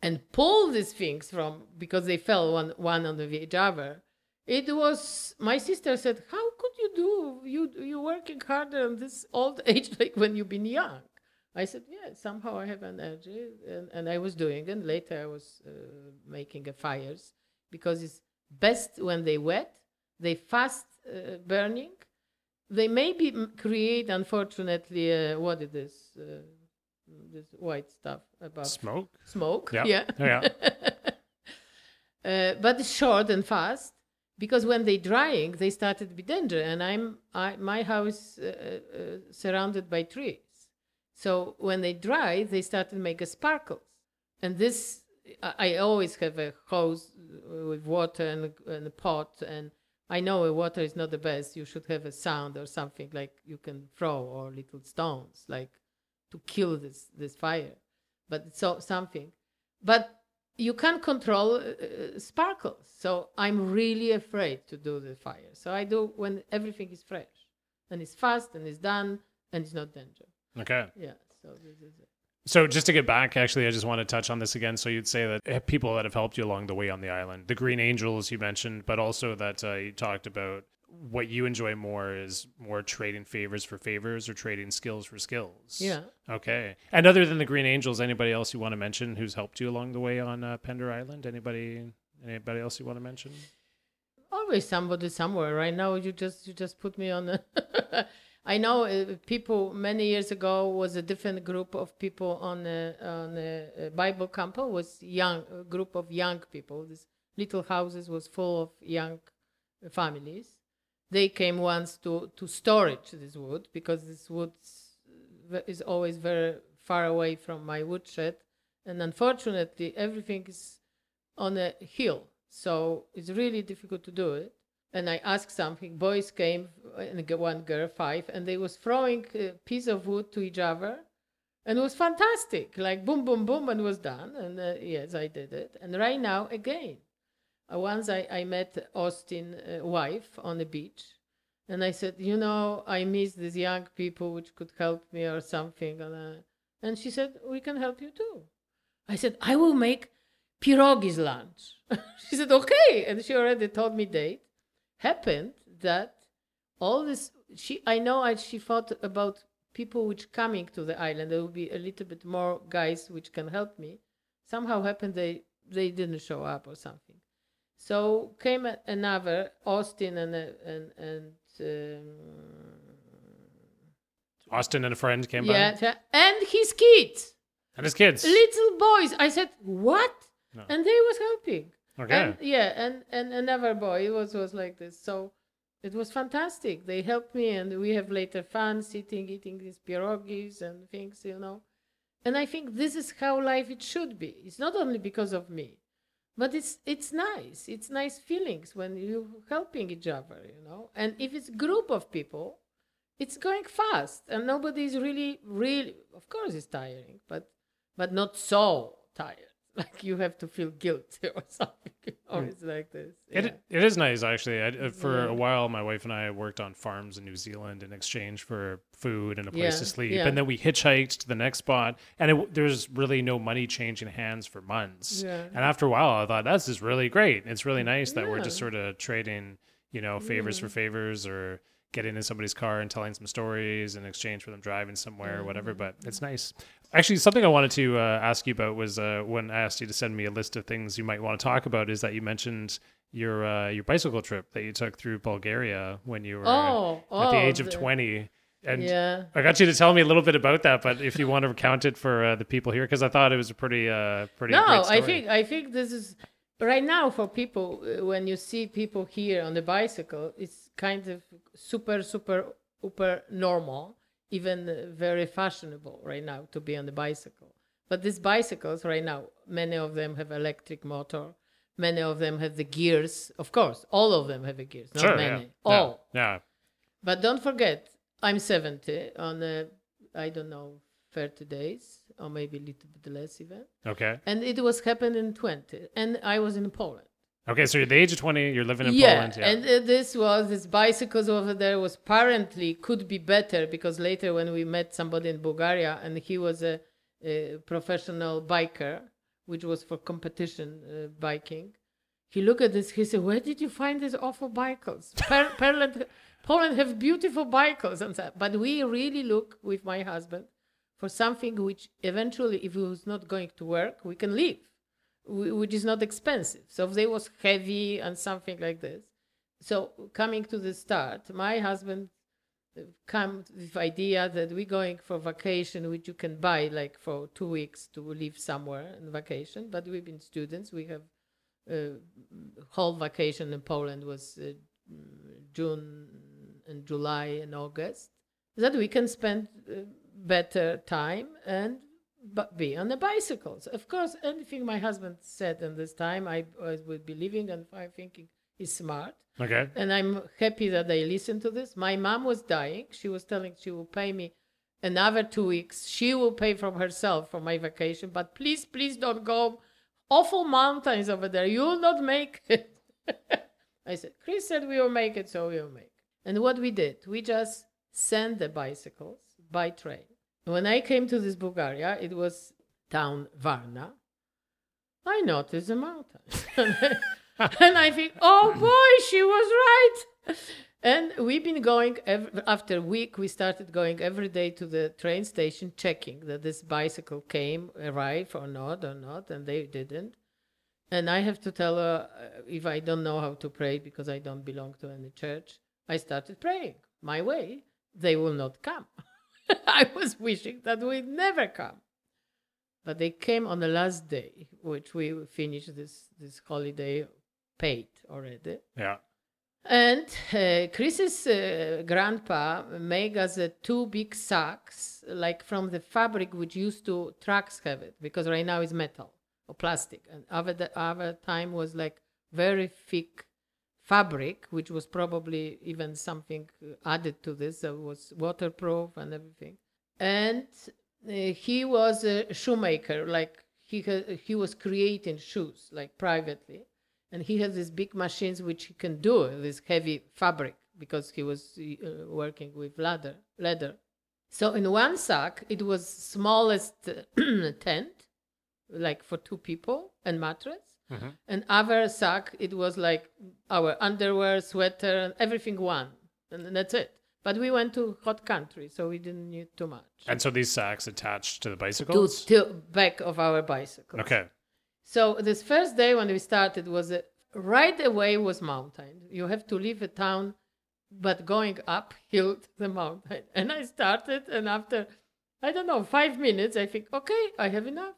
and pull these things from because they fell one one on the other it was my sister said how could you do you you working harder on this old age like when you've been young? I said yeah somehow i have energy and, and i was doing and later i was uh, making a fires because it's best when they wet they fast uh, burning. They maybe create unfortunately uh, what it is uh, this white stuff above Smoke. smoke. Yeah. Yeah. Yeah. uh, but it's short and fast because when they drying, they started to be danger. And I'm I, my house uh, uh, surrounded by trees, so when they dry, they started make a sparkles. And this I, always have a hose with water and, a- and a pot and. I know water is not the best. You should have a sound or something like you can throw or little stones, like to kill this this fire. But so something but you can't control uh, uh, sparkles. So I'm really afraid to do the fire. So I do when everything is fresh and it's fast and it's done and it's not danger. Okay. Yeah. So this is it. So just to get back, actually, I just want to touch on this again. So you'd say that eh, people that have helped you along the way on the island, the Green Angels you mentioned, but also that uh, you talked about what you enjoy more is more trading favors for favors or trading skills for skills. Yeah. Okay. And other than the Green Angels, anybody else you want to mention who's helped you along the way on uh, Pender Island? Anybody? Anybody else you want to mention? Always somebody somewhere. Right now, you just you just put me on. A I know uh, people many years ago was a different group of people on a, on a, a Bible camp. Was young a group of young people. This little houses was full of young families. They came once to to storage this wood because this wood is always very far away from my woodshed, and unfortunately, everything is on a hill, so it's really difficult to do it. And I asked something. Boys came, and one girl, five, and they was throwing a piece of wood to each other, and it was fantastic. Like boom, boom, boom, and was done. And uh, yes, I did it. And right now, again, once I, I met Austin' uh, wife on the beach, and I said, you know, I miss these young people which could help me or something. And, uh, and she said, we can help you too. I said, I will make pierogies lunch. she said, okay. And she already told me date. Happened that all this, she, I know I, she thought about people which coming to the island. There will be a little bit more guys which can help me. Somehow happened they, they didn't show up or something. So came another Austin and and and um, Austin and a friend came yeah, by. and his kids, and his kids, little boys. I said what, no. and they was helping. Okay. And, yeah, and and another boy It was was like this. So it was fantastic. They helped me, and we have later fun sitting eating these pierogies and things, you know. And I think this is how life it should be. It's not only because of me but it's it's nice. It's nice feelings when you're helping each other you know? And if it's group of people it's going fast. And nobody's really really of course it's tiring but but not so tired like you have to feel guilty or something or mm. it's like this. Yeah. it, it is nice actually. I, uh, for yeah. a while my wife and i worked on farms in new zealand in exchange for food and a place yeah. to sleep and then we hitchhiked to the next spot and it, there's really no money changing hands for months. And after a while i thought this is really great. It's really nice that we're just sort of trading you know favors for favors or getting in somebody's car and telling some stories in exchange for them driving somewhere or whatever but it's nice Actually, something I wanted to uh, ask you about was uh, when I asked you to send me a list of things you might want to talk about. Is that you mentioned your uh, your bicycle trip that you took through Bulgaria when you were oh, at oh, the age of twenty. And yeah. I got you to tell me a little bit about that, but if you want to recount it for uh, the people here, because I thought it was a pretty, uh, pretty. No, I think I think this is right now for people uh, when you see people here on the bicycle, it's kind of super, super, super normal even very fashionable right now to be on the bicycle. But these bicycles right now, many of them have electric motor. Many of them have the gears. Of course, all of them have the gears. Not sure, many. Yeah. All. Yeah. yeah. But don't forget, I'm 70 on a, I don't know, 30 days or maybe a little bit less even. Okay. And it was happening in 20. And I was in Poland. Okay, so you're at the age of 20, you're living in yeah, Poland. Yeah, and uh, this was, this bicycles over there was apparently could be better because later when we met somebody in Bulgaria and he was a, a professional biker, which was for competition uh, biking, he looked at this, he said, where did you find these awful bicycles? Poland, Poland have beautiful bicycles and that. But we really look with my husband for something which eventually, if it was not going to work, we can live which is not expensive. So if they was heavy and something like this. So coming to the start, my husband uh, come with idea that we're going for vacation, which you can buy like for two weeks to live somewhere in vacation. But we've been students. We have uh, whole vacation in Poland was uh, June and July and August. That we can spend uh, better time and but be on the bicycles. Of course, anything my husband said in this time, I, I would be living and I'm thinking is smart. Okay. And I'm happy that they listened to this. My mom was dying. She was telling she will pay me another two weeks. She will pay from herself for my vacation. But please, please don't go awful mountains over there. You will not make it. I said, Chris said we will make it, so we will make it. And what we did, we just sent the bicycles by train when I came to this Bulgaria, it was town Varna. I noticed the mountain. and I think, oh boy, she was right. And we've been going every, after a week. We started going every day to the train station, checking that this bicycle came, arrived or not, or not, and they didn't. And I have to tell her uh, if I don't know how to pray because I don't belong to any church. I started praying my way. They will not come. I was wishing that we'd never come. But they came on the last day, which we finished this, this holiday paid already. Yeah. And uh, Chris's uh, grandpa made us uh, two big sacks, like from the fabric which used to trucks have it, because right now it's metal or plastic. And other, the, other time was like very thick fabric, which was probably even something added to this that was waterproof and everything. And uh, he was a shoemaker, like he, ha- he was creating shoes, like privately. And he had these big machines which he can do this heavy fabric because he was uh, working with leather leather. So in one sack it was smallest tent like for two people and mattress Mhm. and other sack it was like our underwear sweater and everything one and that's it but we went to hot country so we didn't need too much And so these sacks attached to the bicycle? to, bicycles? to back of our bicycle Okay. so this first day when we started was uh, right away was mountain. You have to leave a town, but going uphill to the mountain. And I started, and after I don't know five minutes, I think, okay, I have enough,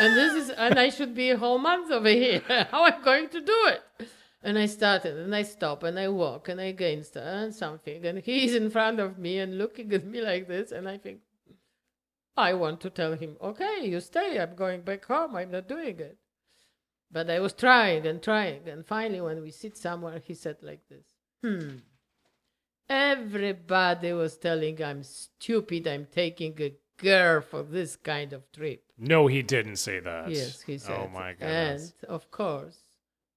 and this is, and I should be a whole month over here. How am I going to do it? And I started, and I stop, and I walk, and I st- and something, and he's in front of me and looking at me like this, and I think, I want to tell him, okay, you stay. I'm going back home. I'm not doing it. But I was trying and trying. And finally, when we sit somewhere, he said like this Hmm. Everybody was telling I'm stupid. I'm taking a girl for this kind of trip. No, he didn't say that. yes, he oh said. Oh my goodness. And of course,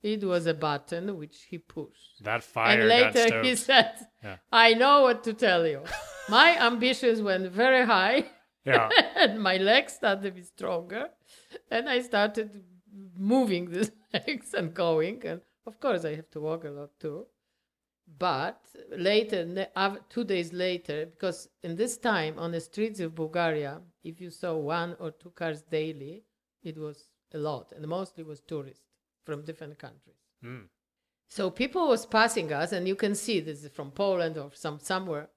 it was a button which he pushed. that fire and later he said, Yeah. I know what to tell you. My ambitions went very high. yeah. and my legs started to be stronger and i started moving the legs and going and of course i have to walk a lot too but later two days later because in this time on the streets of bulgaria if you saw one or two cars daily it was a lot and mostly was tourists from different countries Mm. so people was passing us, and you can see this is from Poland or some somewhere.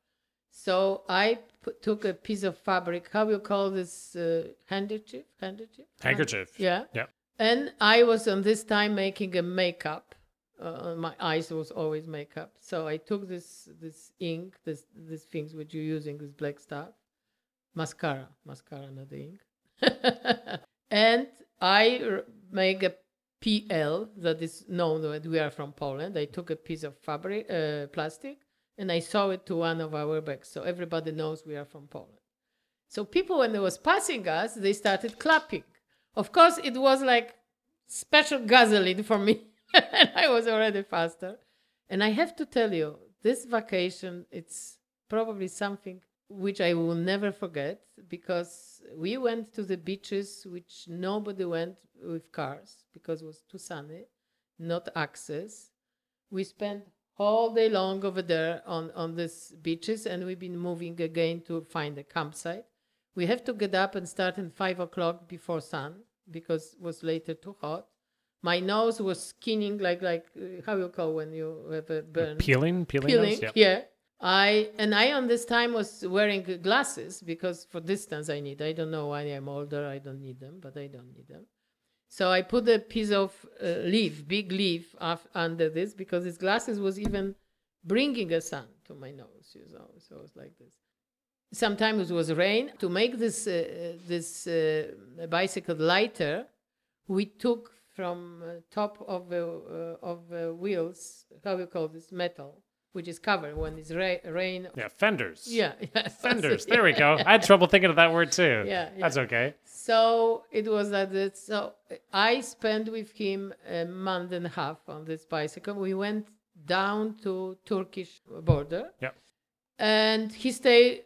So I put, took a piece of fabric. How you call this uh, handkerchief? Handkerchief. Handkerchief. Yeah. Yeah. And I was on this time making a makeup. Uh, my eyes was always makeup. So I took this this ink, this these things which you're using, this black stuff, mascara, mascara, not the ink, and I r- make a PL that is known that we are from Poland. I took a piece of fabric, uh, plastic, and I sew it to one of our bags, so everybody knows we are from Poland. So people, when they was passing us, they started clapping. Of course, it was like special gasoline for me, and I was already faster. And I have to tell you, this vacation, it's probably something which I will never forget because we went to the beaches which nobody went with cars because it was too sunny, not access. We spent all day long over there on, on these beaches and we've been moving again to find a campsite. We have to get up and start at five o'clock before sun because it was later too hot. My nose was skinning like like uh, how you call when you have a burn Peeling? Peeling? peeling. those? Yeah. Yeah. I and I on this time was wearing glasses because for distance I need. I don't know why I'm older. I don't need them, but I don't need them. So I put a piece of uh, leaf, big leaf, af- under this because his glasses was even bringing a sun to my nose. You know, so it was like this. Sometimes it was rain. To make this uh, this uh, bicycle lighter, we took from uh, top of the uh, of the wheels. How we call this metal, which is covered when it's ra- rain. Yeah, fenders. Yeah, yeah. Fenders. There we go. I had trouble thinking of that word too. Yeah, yeah. That's okay. So it was that. So I spent with him a month and a half on this bicycle. We went down to Turkish border. Yeah. And he stayed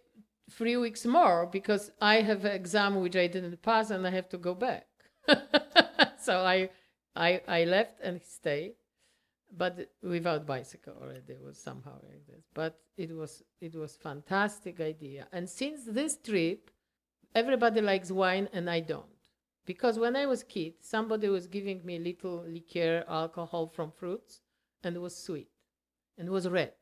three weeks more because I have an exam which I didn't pass and I have to go back. so I, I, I left and stayed, but without bicycle already. Was somehow like this. But it was it was fantastic idea. And since this trip, everybody likes wine and I don't. Because when I was kid, somebody was giving me little liqueur, alcohol from fruits, and it was sweet, and it was red.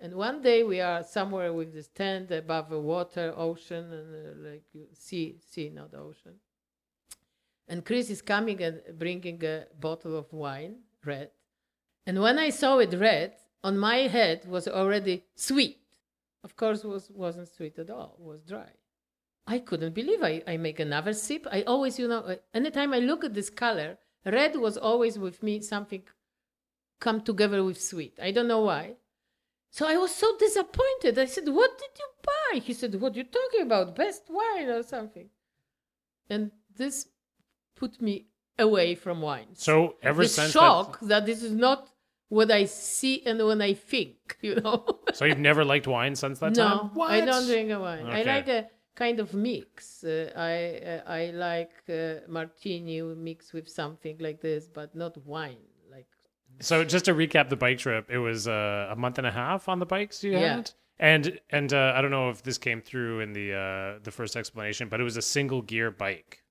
And one day we are somewhere with this tent above the water, ocean, and uh, like sea, sea, not ocean. And Chris is coming and bringing a bottle of wine, red. And when I saw it red, on my head was already sweet. Of course, was wasn't sweet at all. Was dry. I couldn't believe I, I make another sip. I always, you know, uh, anytime I look at this color, red was always with me something come together with sweet. I don't know why. So I was so disappointed. I said, What did you buy? He said, What are you talking about? Best wine or something. And this put me away from wine. So ever this since shock that... this is not what I see and when I think, you know. so you've never liked wine since that no, time? No, I don't drink a wine. Okay. I like a kind of mix. Uh, I uh, I like uh, martini mixed with something like this, but not wine. Like so, just to recap the bike trip, it was uh, a month and a half on the bikes you Yeah. had, and and uh, I don't know if this came through in the uh, the first explanation, but it was a single gear bike,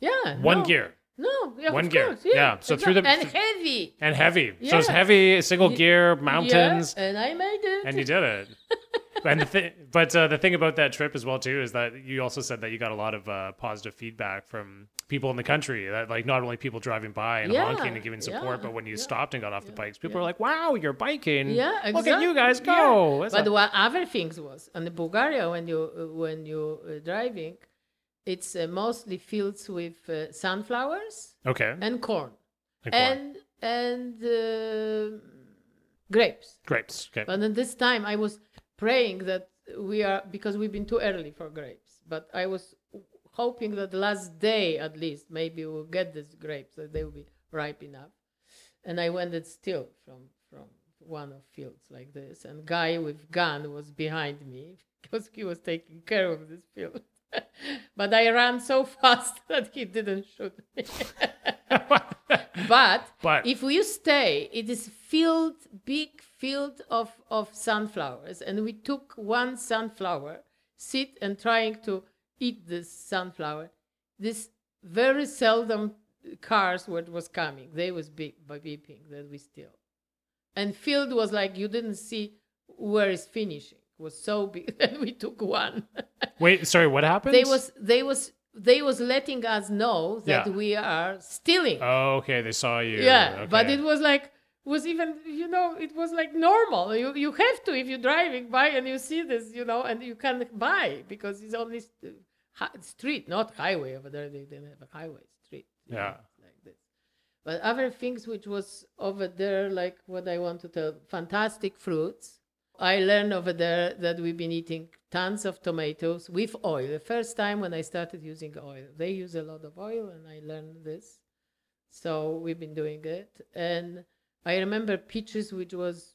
yeah, one no. gear No, yeah, One gear. course, Yeah, so It's through the- and heavy. and heavy. Yeah. So it's heavy, single gear, mountains, Yeah, and I made it. and you did it. and the thi- but uh, the thing about that trip as well too is that you also said that you got a lot of uh, positive feedback from people in the country. That like not only people driving by and Yeah, honking and giving support, yeah, but when you yeah, stopped and got off the bikes, people yeah. were like, "Wow, you're biking! Yeah, exactly. Look at you guys go!" But a- what other things was in Bulgaria when you when you uh, driving, it's uh, mostly fields with uh, sunflowers okay, and corn And corn. and and uh, grapes. grapes. Okay, But at this time, I was praying that we are because we've been too early for grapes. But I was hoping that the last day, at least, maybe we'll get these grapes that they will be ripe enough. And I went it still from from one of fields like this, and guy with gun was behind me because he was taking care of this field. but I ran so fast that he didn't shoot me. but But- if you stay, it is field, big field of, of sunflowers. And we took one sunflower, sit and trying to eat this sunflower. This very seldom cars what was coming. They was big by beeping that we still. And field was like you didn't see where it's finishing. Was so big and we took one. wait, sorry, what happened? they was they was they was letting us know that Yeah. we are stealing. Oh, okay, they saw you. Yeah, but it was like was even you know it was like normal. You you have to if you're driving by and you see this, you know, and you can buy because it's only st- hi- street, not highway over there. They didn't have a highway street. Yeah. know, like this. But other things which was over there, like what I want to tell, fantastic fruits. I learned over there that we've been eating tons of tomatoes with oil. The first time when I started using oil, they use a lot of oil, and I learned this. So we've been doing it. And I remember peaches, which was,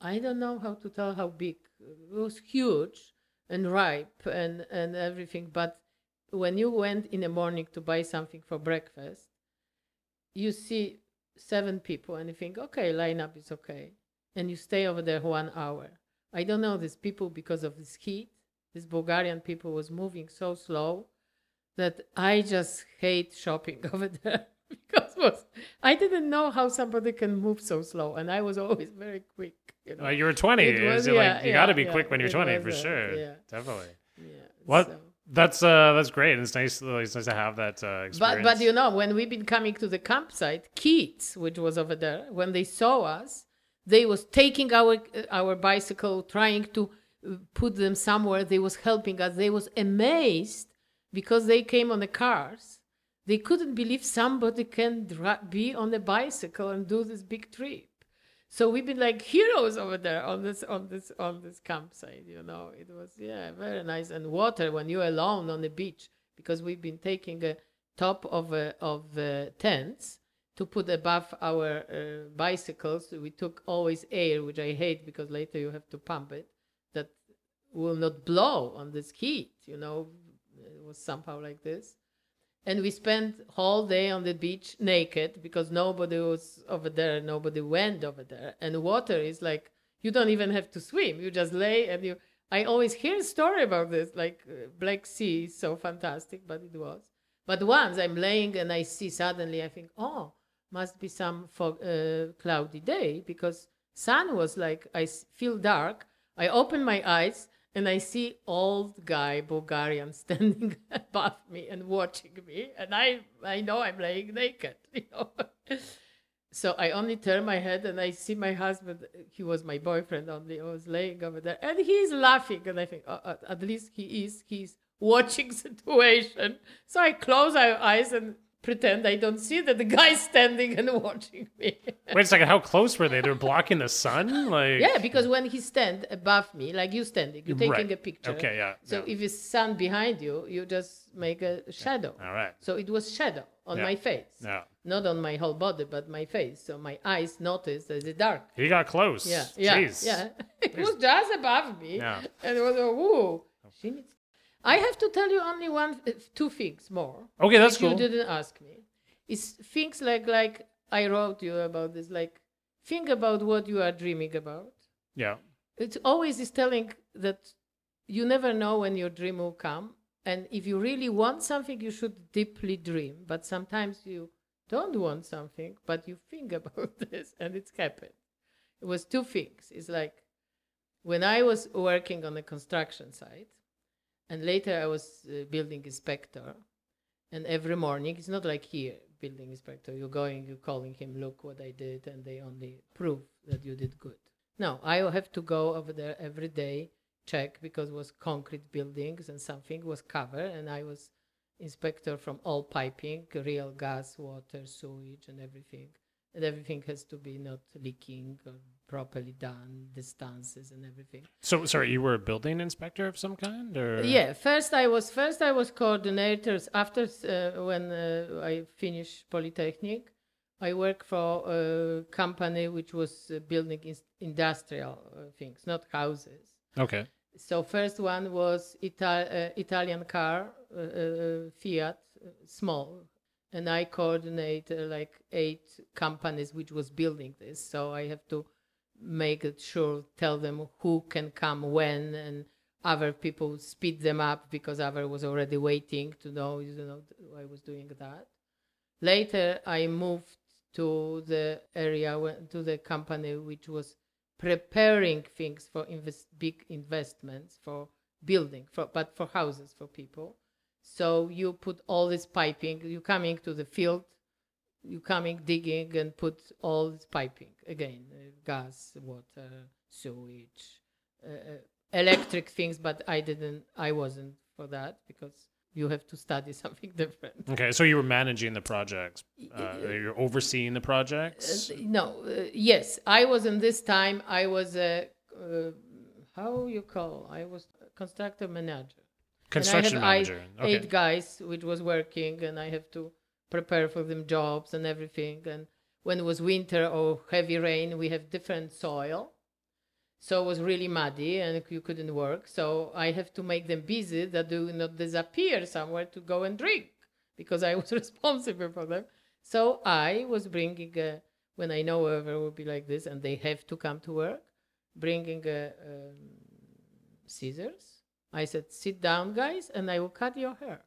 I don't know how to tell how big. It was huge and ripe and, and everything. But when you went in the morning to buy something for breakfast, you see seven people and you think, okay, lineup is okay. And you stay over there one hour. I don't know these people because of this heat. This Bulgarian people was moving so slow that I just hate shopping over there because was I didn't know how somebody can move so slow, and I was always very quick. You know, Uh, you were 20. It Is was- yeah, like you yeah, got to be yeah, quick when you're 20 was, for uh, sure. yeah. Definitely. yeah. What? so- That's uh that's great. It's nice it's nice to have that uh experience. But but you know when we've been coming to the campsite, kids, which was over there, when they saw us, they was taking our our bicycle, trying to uh, put them somewhere. They was helping us. They was amazed because they came on the cars. They couldn't believe somebody can be on a bicycle and do this big trip. So we've been like heroes over there on this on this on this campsite. You know, it was yeah very nice and water when you're alone on the beach because we've been taking a top of uh, of uh, tents to put above our uh, bicycles. We took always air, which I hate because later you have to pump it. That will not blow on this heat. You know, it was somehow like this and we spent whole day on the beach naked because nobody was over there nobody went over there and water is like you don't even have to swim you just lay and you i always hear a story about this like uh, black sea is so fantastic but it was but once i'm laying and i see suddenly i think oh must be some fog, uh, cloudy day because sun was like I feel dark i open my eyes and I see old guy Bulgarian standing above me and watching me, and I I know I'm laying naked, you know. So I only turn my head and I see my husband. He was my boyfriend only. I was laying over there, and he's laughing. And I think, oh, at least he is. He's watching situation. So I close my eyes and pretend I don't see that the guy's standing and watching me. Wait a second. How close were they? They're blocking the sun. Like yeah, because when he stand above me, like you standing, you're taking Right. a picture. Okay, yeah, So yeah. if it's sun behind you, you just make a shadow. All right. So it was shadow on Yeah. my face. Yeah. Not on my whole body, but my face. So my eyes noticed that it's dark. He got close. Yeah, yeah, Jeez. yeah. It was just above me, Yeah. and it was oh, a woo. She needs. I have to tell you only one, uh, two things more. Okay, that's cool. You didn't ask me. It's things like like I wrote you about this. Like think about what you are dreaming about. Yeah. It always is telling that you never know when your dream will come, and if you really want something, you should deeply dream. But sometimes you don't want something, but you think about this, and it's happened. It was two things. It's like when I was working on a construction site, and later I was uh, building inspector, and every morning it's not like here building inspector you're going you're calling him look what i did and they only prove that you did good. No i have to go over there every day check because it was concrete buildings and something was covered and i was inspector from all piping real gas water sewage and everything. And everything has to be not leaking or properly done distances and everything So sorry, you were a building inspector of some kind, or yeah, first I was first I was coordinators. After uh, when uh, I finished polytechnic, I worked for a company which was uh, building ins- industrial uh, things, not houses. Okay. So first one was uh, Italian car, Fiat, small, and I coordinate uh, like eight companies which was building this. So I have to make sure, tell them who can come when, and other people speed them up because other was already waiting to know. You know, I was doing that. Later, I moved to the area to the company which was preparing things for invest, big investments for building for but for houses for people so you put all this piping you coming to the field you coming digging and put all this piping again uh, gas water sewage uh, uh, electric things but i didn't i wasn't for that because you have to study something different Okay. So you were managing the projects. Uh, you're overseeing the projects. Uh, no uh, yes i was in this time i was a uh, how you call i was constructor manager Construction and I have manager. I, okay. eight guys which was working and i have to prepare for them jobs and everything. And when it was winter or heavy rain we have different soil. So it was really muddy and you couldn't work. So i have to make them busy that they not disappear somewhere to go and drink because i was responsible for them. So i was bringing a, when i know whoever will be like this and they have to come to work bringing a, um, scissors. I said sit down guys and i will cut your hair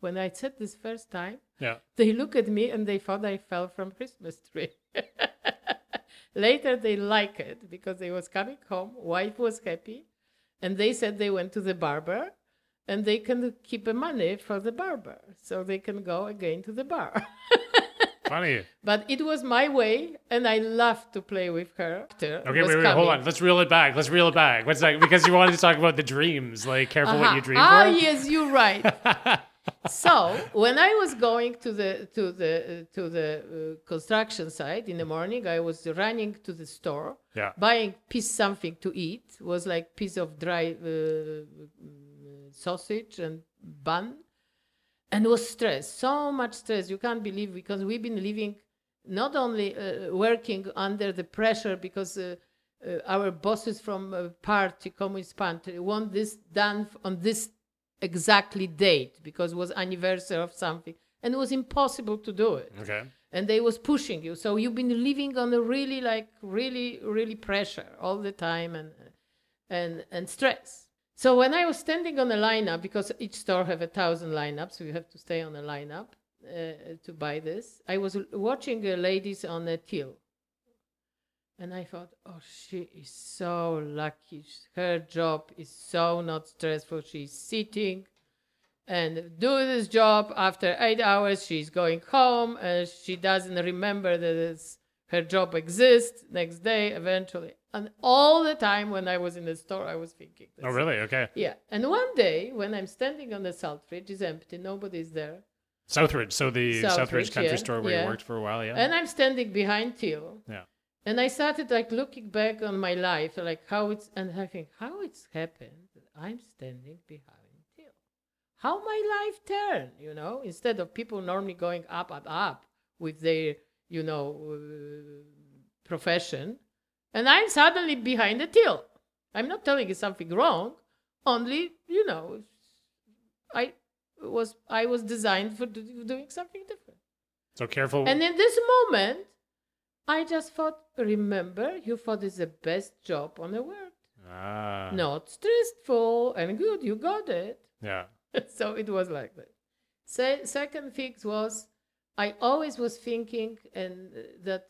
when i said this first time yeah. they look at me and they thought I fell from Christmas tree. Later they like it because they was coming home, wife was happy, and they said they went to the barber and they can keep the money for the barber so they can go again to the bar. Funny. but it was my way and I loved to play with her. Okay, wait, wait, hold on. Let's reel it back. Let's reel it back. What's that? Because you wanted to talk about the dreams. Like, careful what you dream ah, for. yes, you're right. so when I was going to the to the uh, to the uh, construction site in the morning, I was running to the store, Yeah. buying piece something to eat. was like piece of dry uh, mm, sausage and bun, and was stress. So much stress. You can't believe because we've been living not only uh, working under the pressure because. Uh, uh, our bosses from uh, party, communist party, want this done on this exactly date because it was anniversary of something. And it was impossible to do it. Okay. and they was pushing you. So you've been living on a really like really really pressure all the time and and and stress. So when i was standing on a lineup because each store have a thousand lineups so you have to stay on a lineup uh, to buy this i was watching uh, ladies on a till and I thought, oh, she is so lucky. Her job is so not stressful. She's sitting and do this job. After eight hours, she's going home and she doesn't remember that it's her job exists next day eventually and all the time when i was in the store i was thinking Oh, really? Okay. yeah and one day when i'm standing on the Southridge it's empty nobody's there Southridge. So the Southridge, Southridge, Country yeah, Store where yeah. you worked for a while. Yeah. and i'm standing behind Teal yeah. And i started like looking back on my life like how it's and i think how it's happened that i'm standing behind Teal how my life turned you know instead of people normally going up up up with their you know uh, profession. And i'm suddenly behind the till. I'm not telling you something wrong only you know i was i was designed for do- doing something different. So careful. and in this moment i just thought remember you thought it's the best job on the world ah. not stressful and good you got it Yeah. so it was like that. Se- second thing was, I always was thinking and uh, that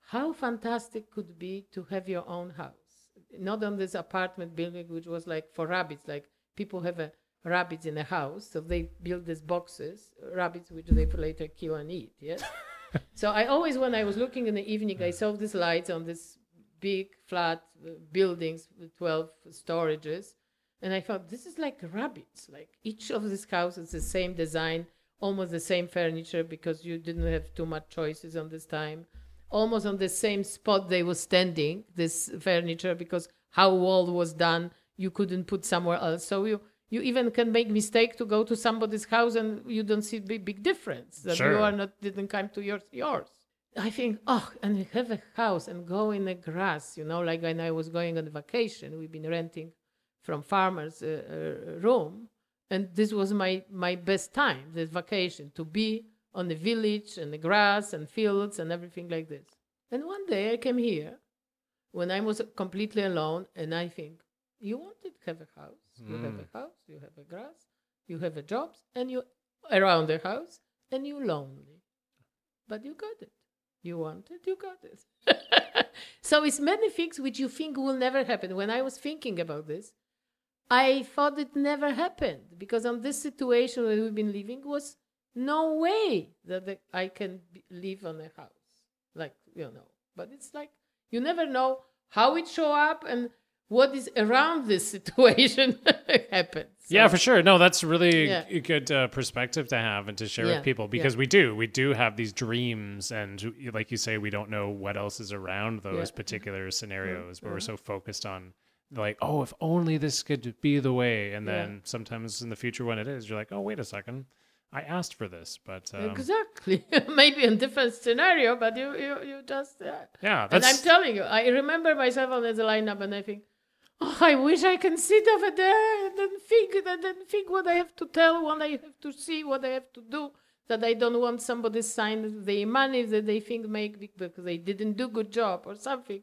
how fantastic could be to have your own house, not on this apartment building which was like for rabbits, like people have a rabbits in a house, so they build these boxes, rabbits which they later kill and eat. Yes. so I always, when I was looking in the evening, I saw these lights on this big flat uh, buildings with 12 storages and I thought, this is like rabbits. Like each of these houses, the same design, almost the same furniture because you didn't have too much choices on this time. Almost on the same spot they were standing, this furniture, because how wall was done, you couldn't put somewhere else. So you you even can make mistake to go to somebody's house and you don't see big big difference that you are not didn't come to yours yours. I think, oh, and have a house and go in the grass, you know, like when I was going on vacation, we've been renting from farmers uh, uh, room and this was my my best time this vacation to be on the village and the grass and fields and everything like this. And one day i came here when i was completely alone and i think you wanted to have a house you have mm. a house you have a grass you have a job and you around the house and you lonely. But you got it. You wanted you got it. So it's many things which you think will never happen. When i was thinking about this I thought it never happened because on this situation that we've been living was no way that the, I can be, live on a house, like you know. But it's like you never know how it show up and what is around this situation happens. Yeah, for sure. No, that's really Yeah. a good uh, perspective to have and to share Yeah, with people yeah. because we do, we do have these dreams, and like you say, we don't know what else is around those Yeah. Mm-hmm. particular scenarios, but we're so focused on like, oh, if only this could be the way, and Yeah. then sometimes in the future when it is, you're like, oh, wait a second, I asked for this, but um, exactly. Maybe a different scenario, but you you, you just yeah. yeah, And I'm telling you, I remember myself on the lineup, and I think, oh, I wish I can sit over there and then think, and then think what I have to tell, what I have to see, what I have to do. That I don't want somebody sign their money that they think make be- because they didn't do good job or something.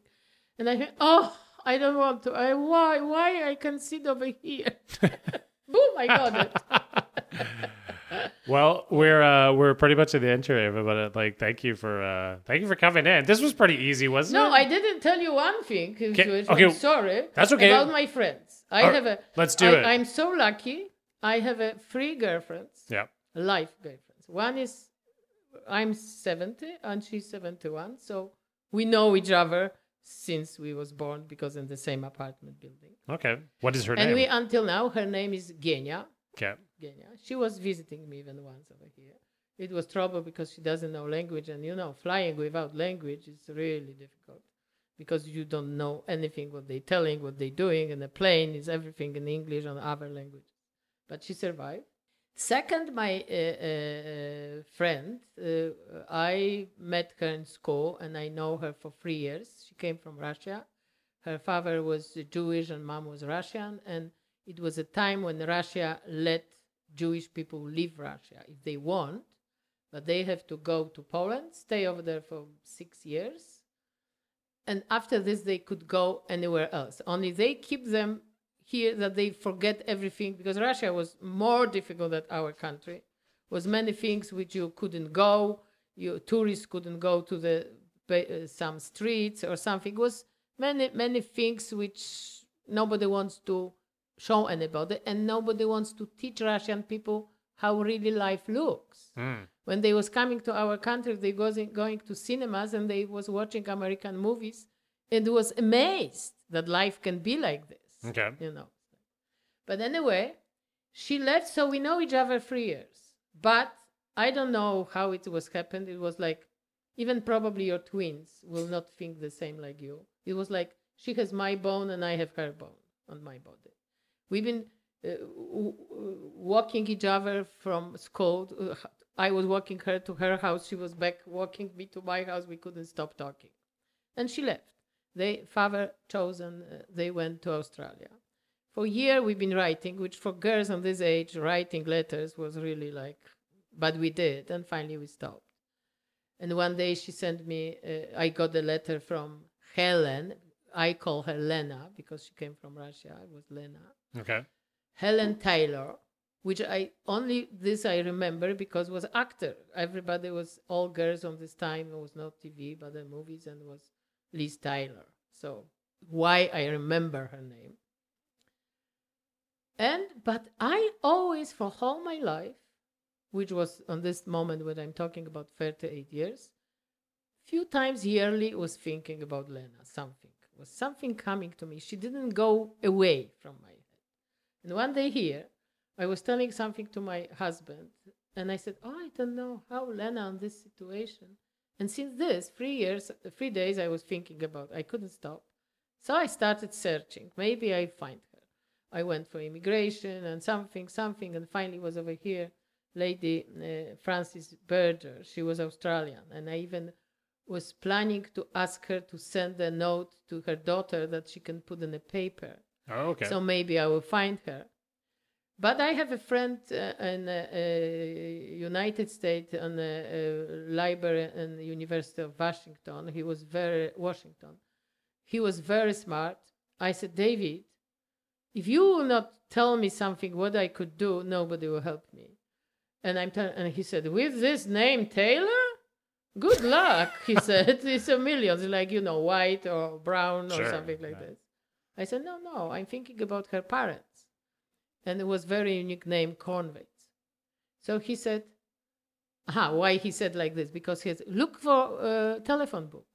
And I think, oh, I don't want to. I why why I can sit over here? Boom! I got it. well, we're uh, we're pretty much at the end here, but uh, like, thank you for uh, thank you for coming in. This was pretty easy, wasn't No, it? No, I didn't tell you one thing. which Okay, was- okay, I'm sorry. that's okay. About my friends, I All right, have a. let's do I- it. I'm so lucky. I have a three girlfriends, Yeah. life girlfriends. One is, I'm 70 and she's 71, so we know each other since we was born because in the same apartment building. Okay. What is her and name? And we until now her name is Genia. okay. Genia. She was visiting me even once over here. It was trouble because she doesn't know language, and you know, flying without language is really difficult because you don't know anything what they're telling, what they're doing, and the plane is everything in English and other languages. But she survived. Second, my uh, uh, friend, uh, I met her in school, and I know her for three years. She came from Russia. Her father was Jewish and mom was Russian, and it was a time when Russia let Jewish people leave Russia if they want, but they have to go to Poland, stay over there for six years, and after this they could go anywhere else. Only they keep them here that they forget everything because Russia was more difficult than our country. Was many things which you couldn't go, you tourists couldn't go to the uh, some streets or something. It was many many things which nobody wants to show anybody, and nobody wants to teach Russian people how really life looks. Mm. when they was coming to our country, they was going to cinemas and they was watching American movies and was amazed that life can be like this. Okay. You know. But anyway, she left, so we know each other three years. But I don't know how it was happened. It was like even probably your twins will not think the same like you. It was like she has my bone and I have her bone on my body. We've been uh, walking each other from school. I was walking her to her house. She was back walking me to my house. We couldn't stop talking, and she left. They father chosen. Uh, they went to Australia. For a year we've been writing, which for girls on this age, writing letters was really like, but we did, and finally we stopped. And one day she sent me, uh, I got a letter from Helen. I call her Lena because she came from Russia. It was Lena. Okay. Helen Taylor, which I only this I remember because was actor. Everybody was all girls on this time. It was not TV, but the movies, and was Liz Taylor. So why I remember her name. And but I always for all my life, which was on this moment when I'm talking about 38 years, few times yearly was thinking about Lena. Something was something coming to me. She didn't go away from my. And one day here, I was telling something to my husband, and I said, "Oh, I don't know how Lena on this situation." And since this three years, three days, I was thinking about. I couldn't stop, so I started searching. Maybe I find her. I went for immigration and something, something, and finally was over here. Lady uh, Frances Berger, she was Australian, and I even was planning to ask her to send a note to her daughter that she can put in a paper. Oh, okay. So maybe I will find her. But I have a friend uh, in uh, uh, United States on a, uh library in the University of Washington. He was very Washington. He was very smart. I said, David, if you will not tell me something what I could do, nobody will help me. And I'm and he said, with this name Taylor, good luck. He said, it's a million, It's like you know, white or brown or Sure, something like yeah. this. I said, no, no, I'm thinking about her parents. And it was very unique name, Cornwaits. So he said, ah, why he said like this? Because he said, look for a telephone book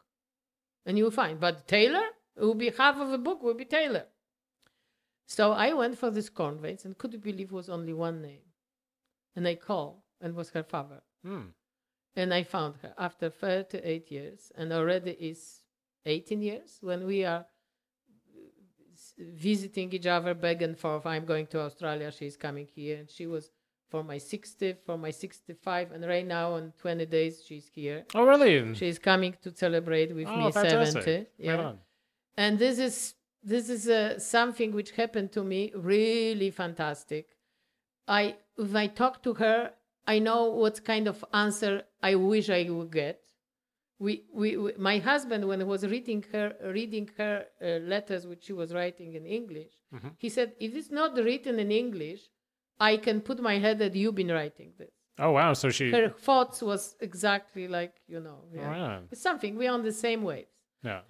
and you'll find. But Taylor, it will be half of the book will be Taylor. So I went for this Cornwaits and could you believe it was only one name. And I called and was her father. Hmm. And I found her after 38 years and already is 18 years when we are visiting each other back and forth. I'm going to Australia, she's coming here. And she was for my 60, for my 65, and right now in 20 days she's here. Oh, really? She's coming to celebrate with oh, me fantastic. 70. Yeah on. and this is this is uh, something which happened to me really fantastic i if i talk to her i know what kind of answer i wish i would get we, we, we my husband when he was reading her reading her uh, letters which she was writing in english Mhm. he said if it's not written in english i can put my head that you've been writing this Oh, wow. So she. her thoughts was exactly like you know yeah. Wow. it's something we're on the same waves Yeah.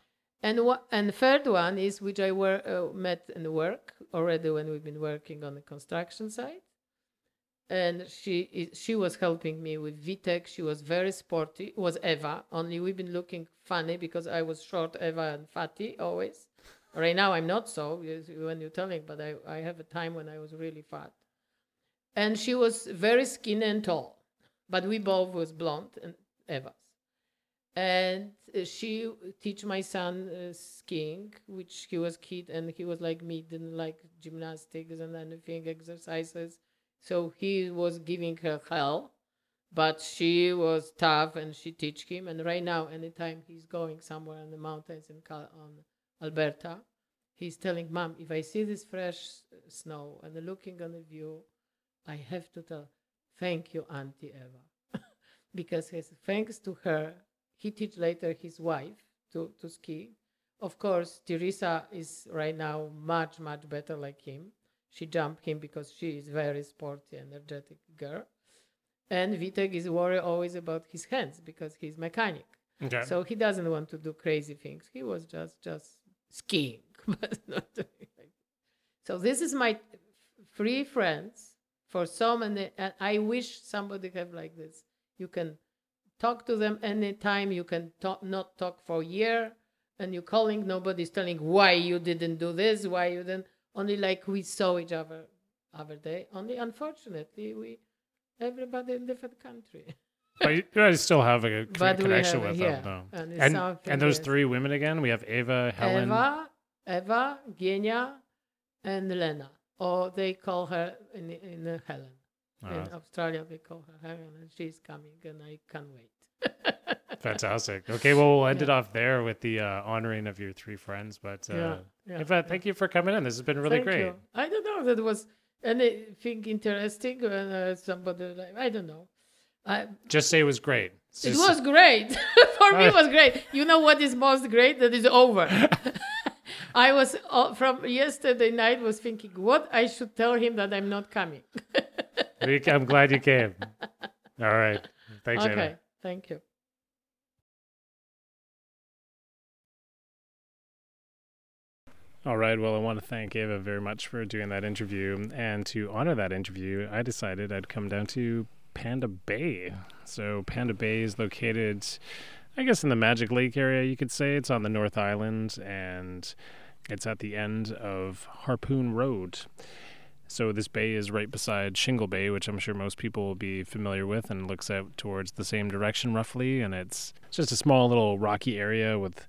and what and third one is which I were uh, met in work already when we've been working on the construction site. And she she was helping me with Vitek. She was very sporty. It was Eva. Only we've been looking funny because I was short Eva and fatty always. Right now I'm not so when you're telling, but I, I have a time when I was really fat. And she was very skinny and tall, but we both was blonde and Eva's and uh, she teach my son uh, skiing which he was kid and he was like me didn't like gymnastics and anything exercises so he was giving her hell but she was tough and she teach him and right now anytime he's going somewhere in the mountains in Cal- on alberta he's telling mom if i see this fresh snow and looking on the view i have to tell thank you auntie eva because his, thanks to her, he teach later his wife to, to ski. Of course, Teresa is right now much, much better like him. She jumped him because she is very sporty, energetic girl. And Vitek is worried always about his hands because he's mechanic. Okay. So he doesn't want to do crazy things. He was just just skiing, but not doing like So this is my three friends for so many, and I wish somebody have like this You can talk to them anytime. You can talk, not talk for a year, and you're calling. Nobody's telling why you didn't do this, why you didn't. Only like we saw each other other day. Only unfortunately, we everybody in different country. but you guys still have a co- But we connection have- with yeah, them, though. and And, and those three women again, we have Eva, Helen. Eva, Eva, Genia, and Lena. Or they call her in, in uh, Helen. Uh, in Australia, they call her Helen, and she's coming, and I can't wait. Fantastic. Okay, well, we'll end it off there with the uh, honoring of your three friends. But uh, Yeah, yeah, Ewa, thank you for coming in. This has been really Thank great. you. I don't know if that was anything interesting when uh, somebody like I don't know. I, Just say it was great. It's it just- was great for me. It was great. You know what is most great? That is over. I was uh, from yesterday night was thinking what I should tell him that I'm not coming. I'm glad you came. All right. Thanks, okay, thank you. All right. Well, I want to thank Ewa very much for doing that interview. And to honor that interview, I decided I'd come down to Panda Bay. So, Panda Bay is located, I guess, in the Magic Lake area, you could say. It's on the North Island and it's at the end of Harpoon Road. So, this bay is right beside Shingle Bay, which I'm sure most people will be familiar with and looks out towards the same direction roughly. And it's just a small little rocky area with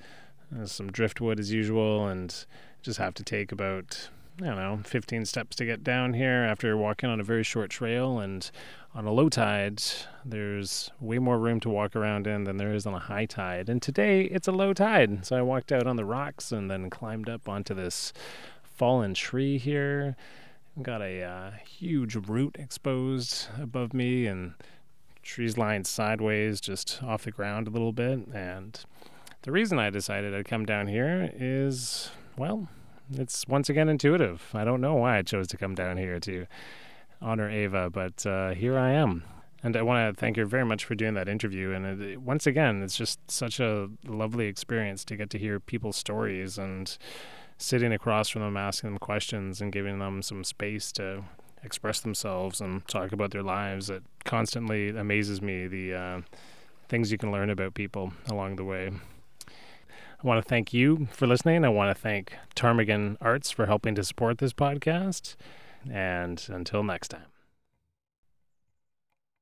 uh, some driftwood as usual and just have to take about I don't know 15 steps to get down here after walking on a very short trail. And on a low tide there's way more room to walk around in than there is on a high tide. And today it's a low tide. So I walked out on the rocks and then climbed up onto this fallen tree here got a uh, huge root exposed above me and trees lying sideways just off the ground a little bit and the reason I decided I'd come down here is, well, it's once again intuitive. I don't know why I chose to come down here to honor Ewa, but uh, here I am. And I want to thank her very much for doing that interview. And it, once again, it's just such a lovely experience to get to hear people's stories and sitting across from them, asking them questions and giving them some space to express themselves and talk about their lives. It constantly amazes me the uh, things you can learn about people along the way. I want to thank you for listening. I want to thank Ptarmigan Arts for helping to support this podcast. And until next time.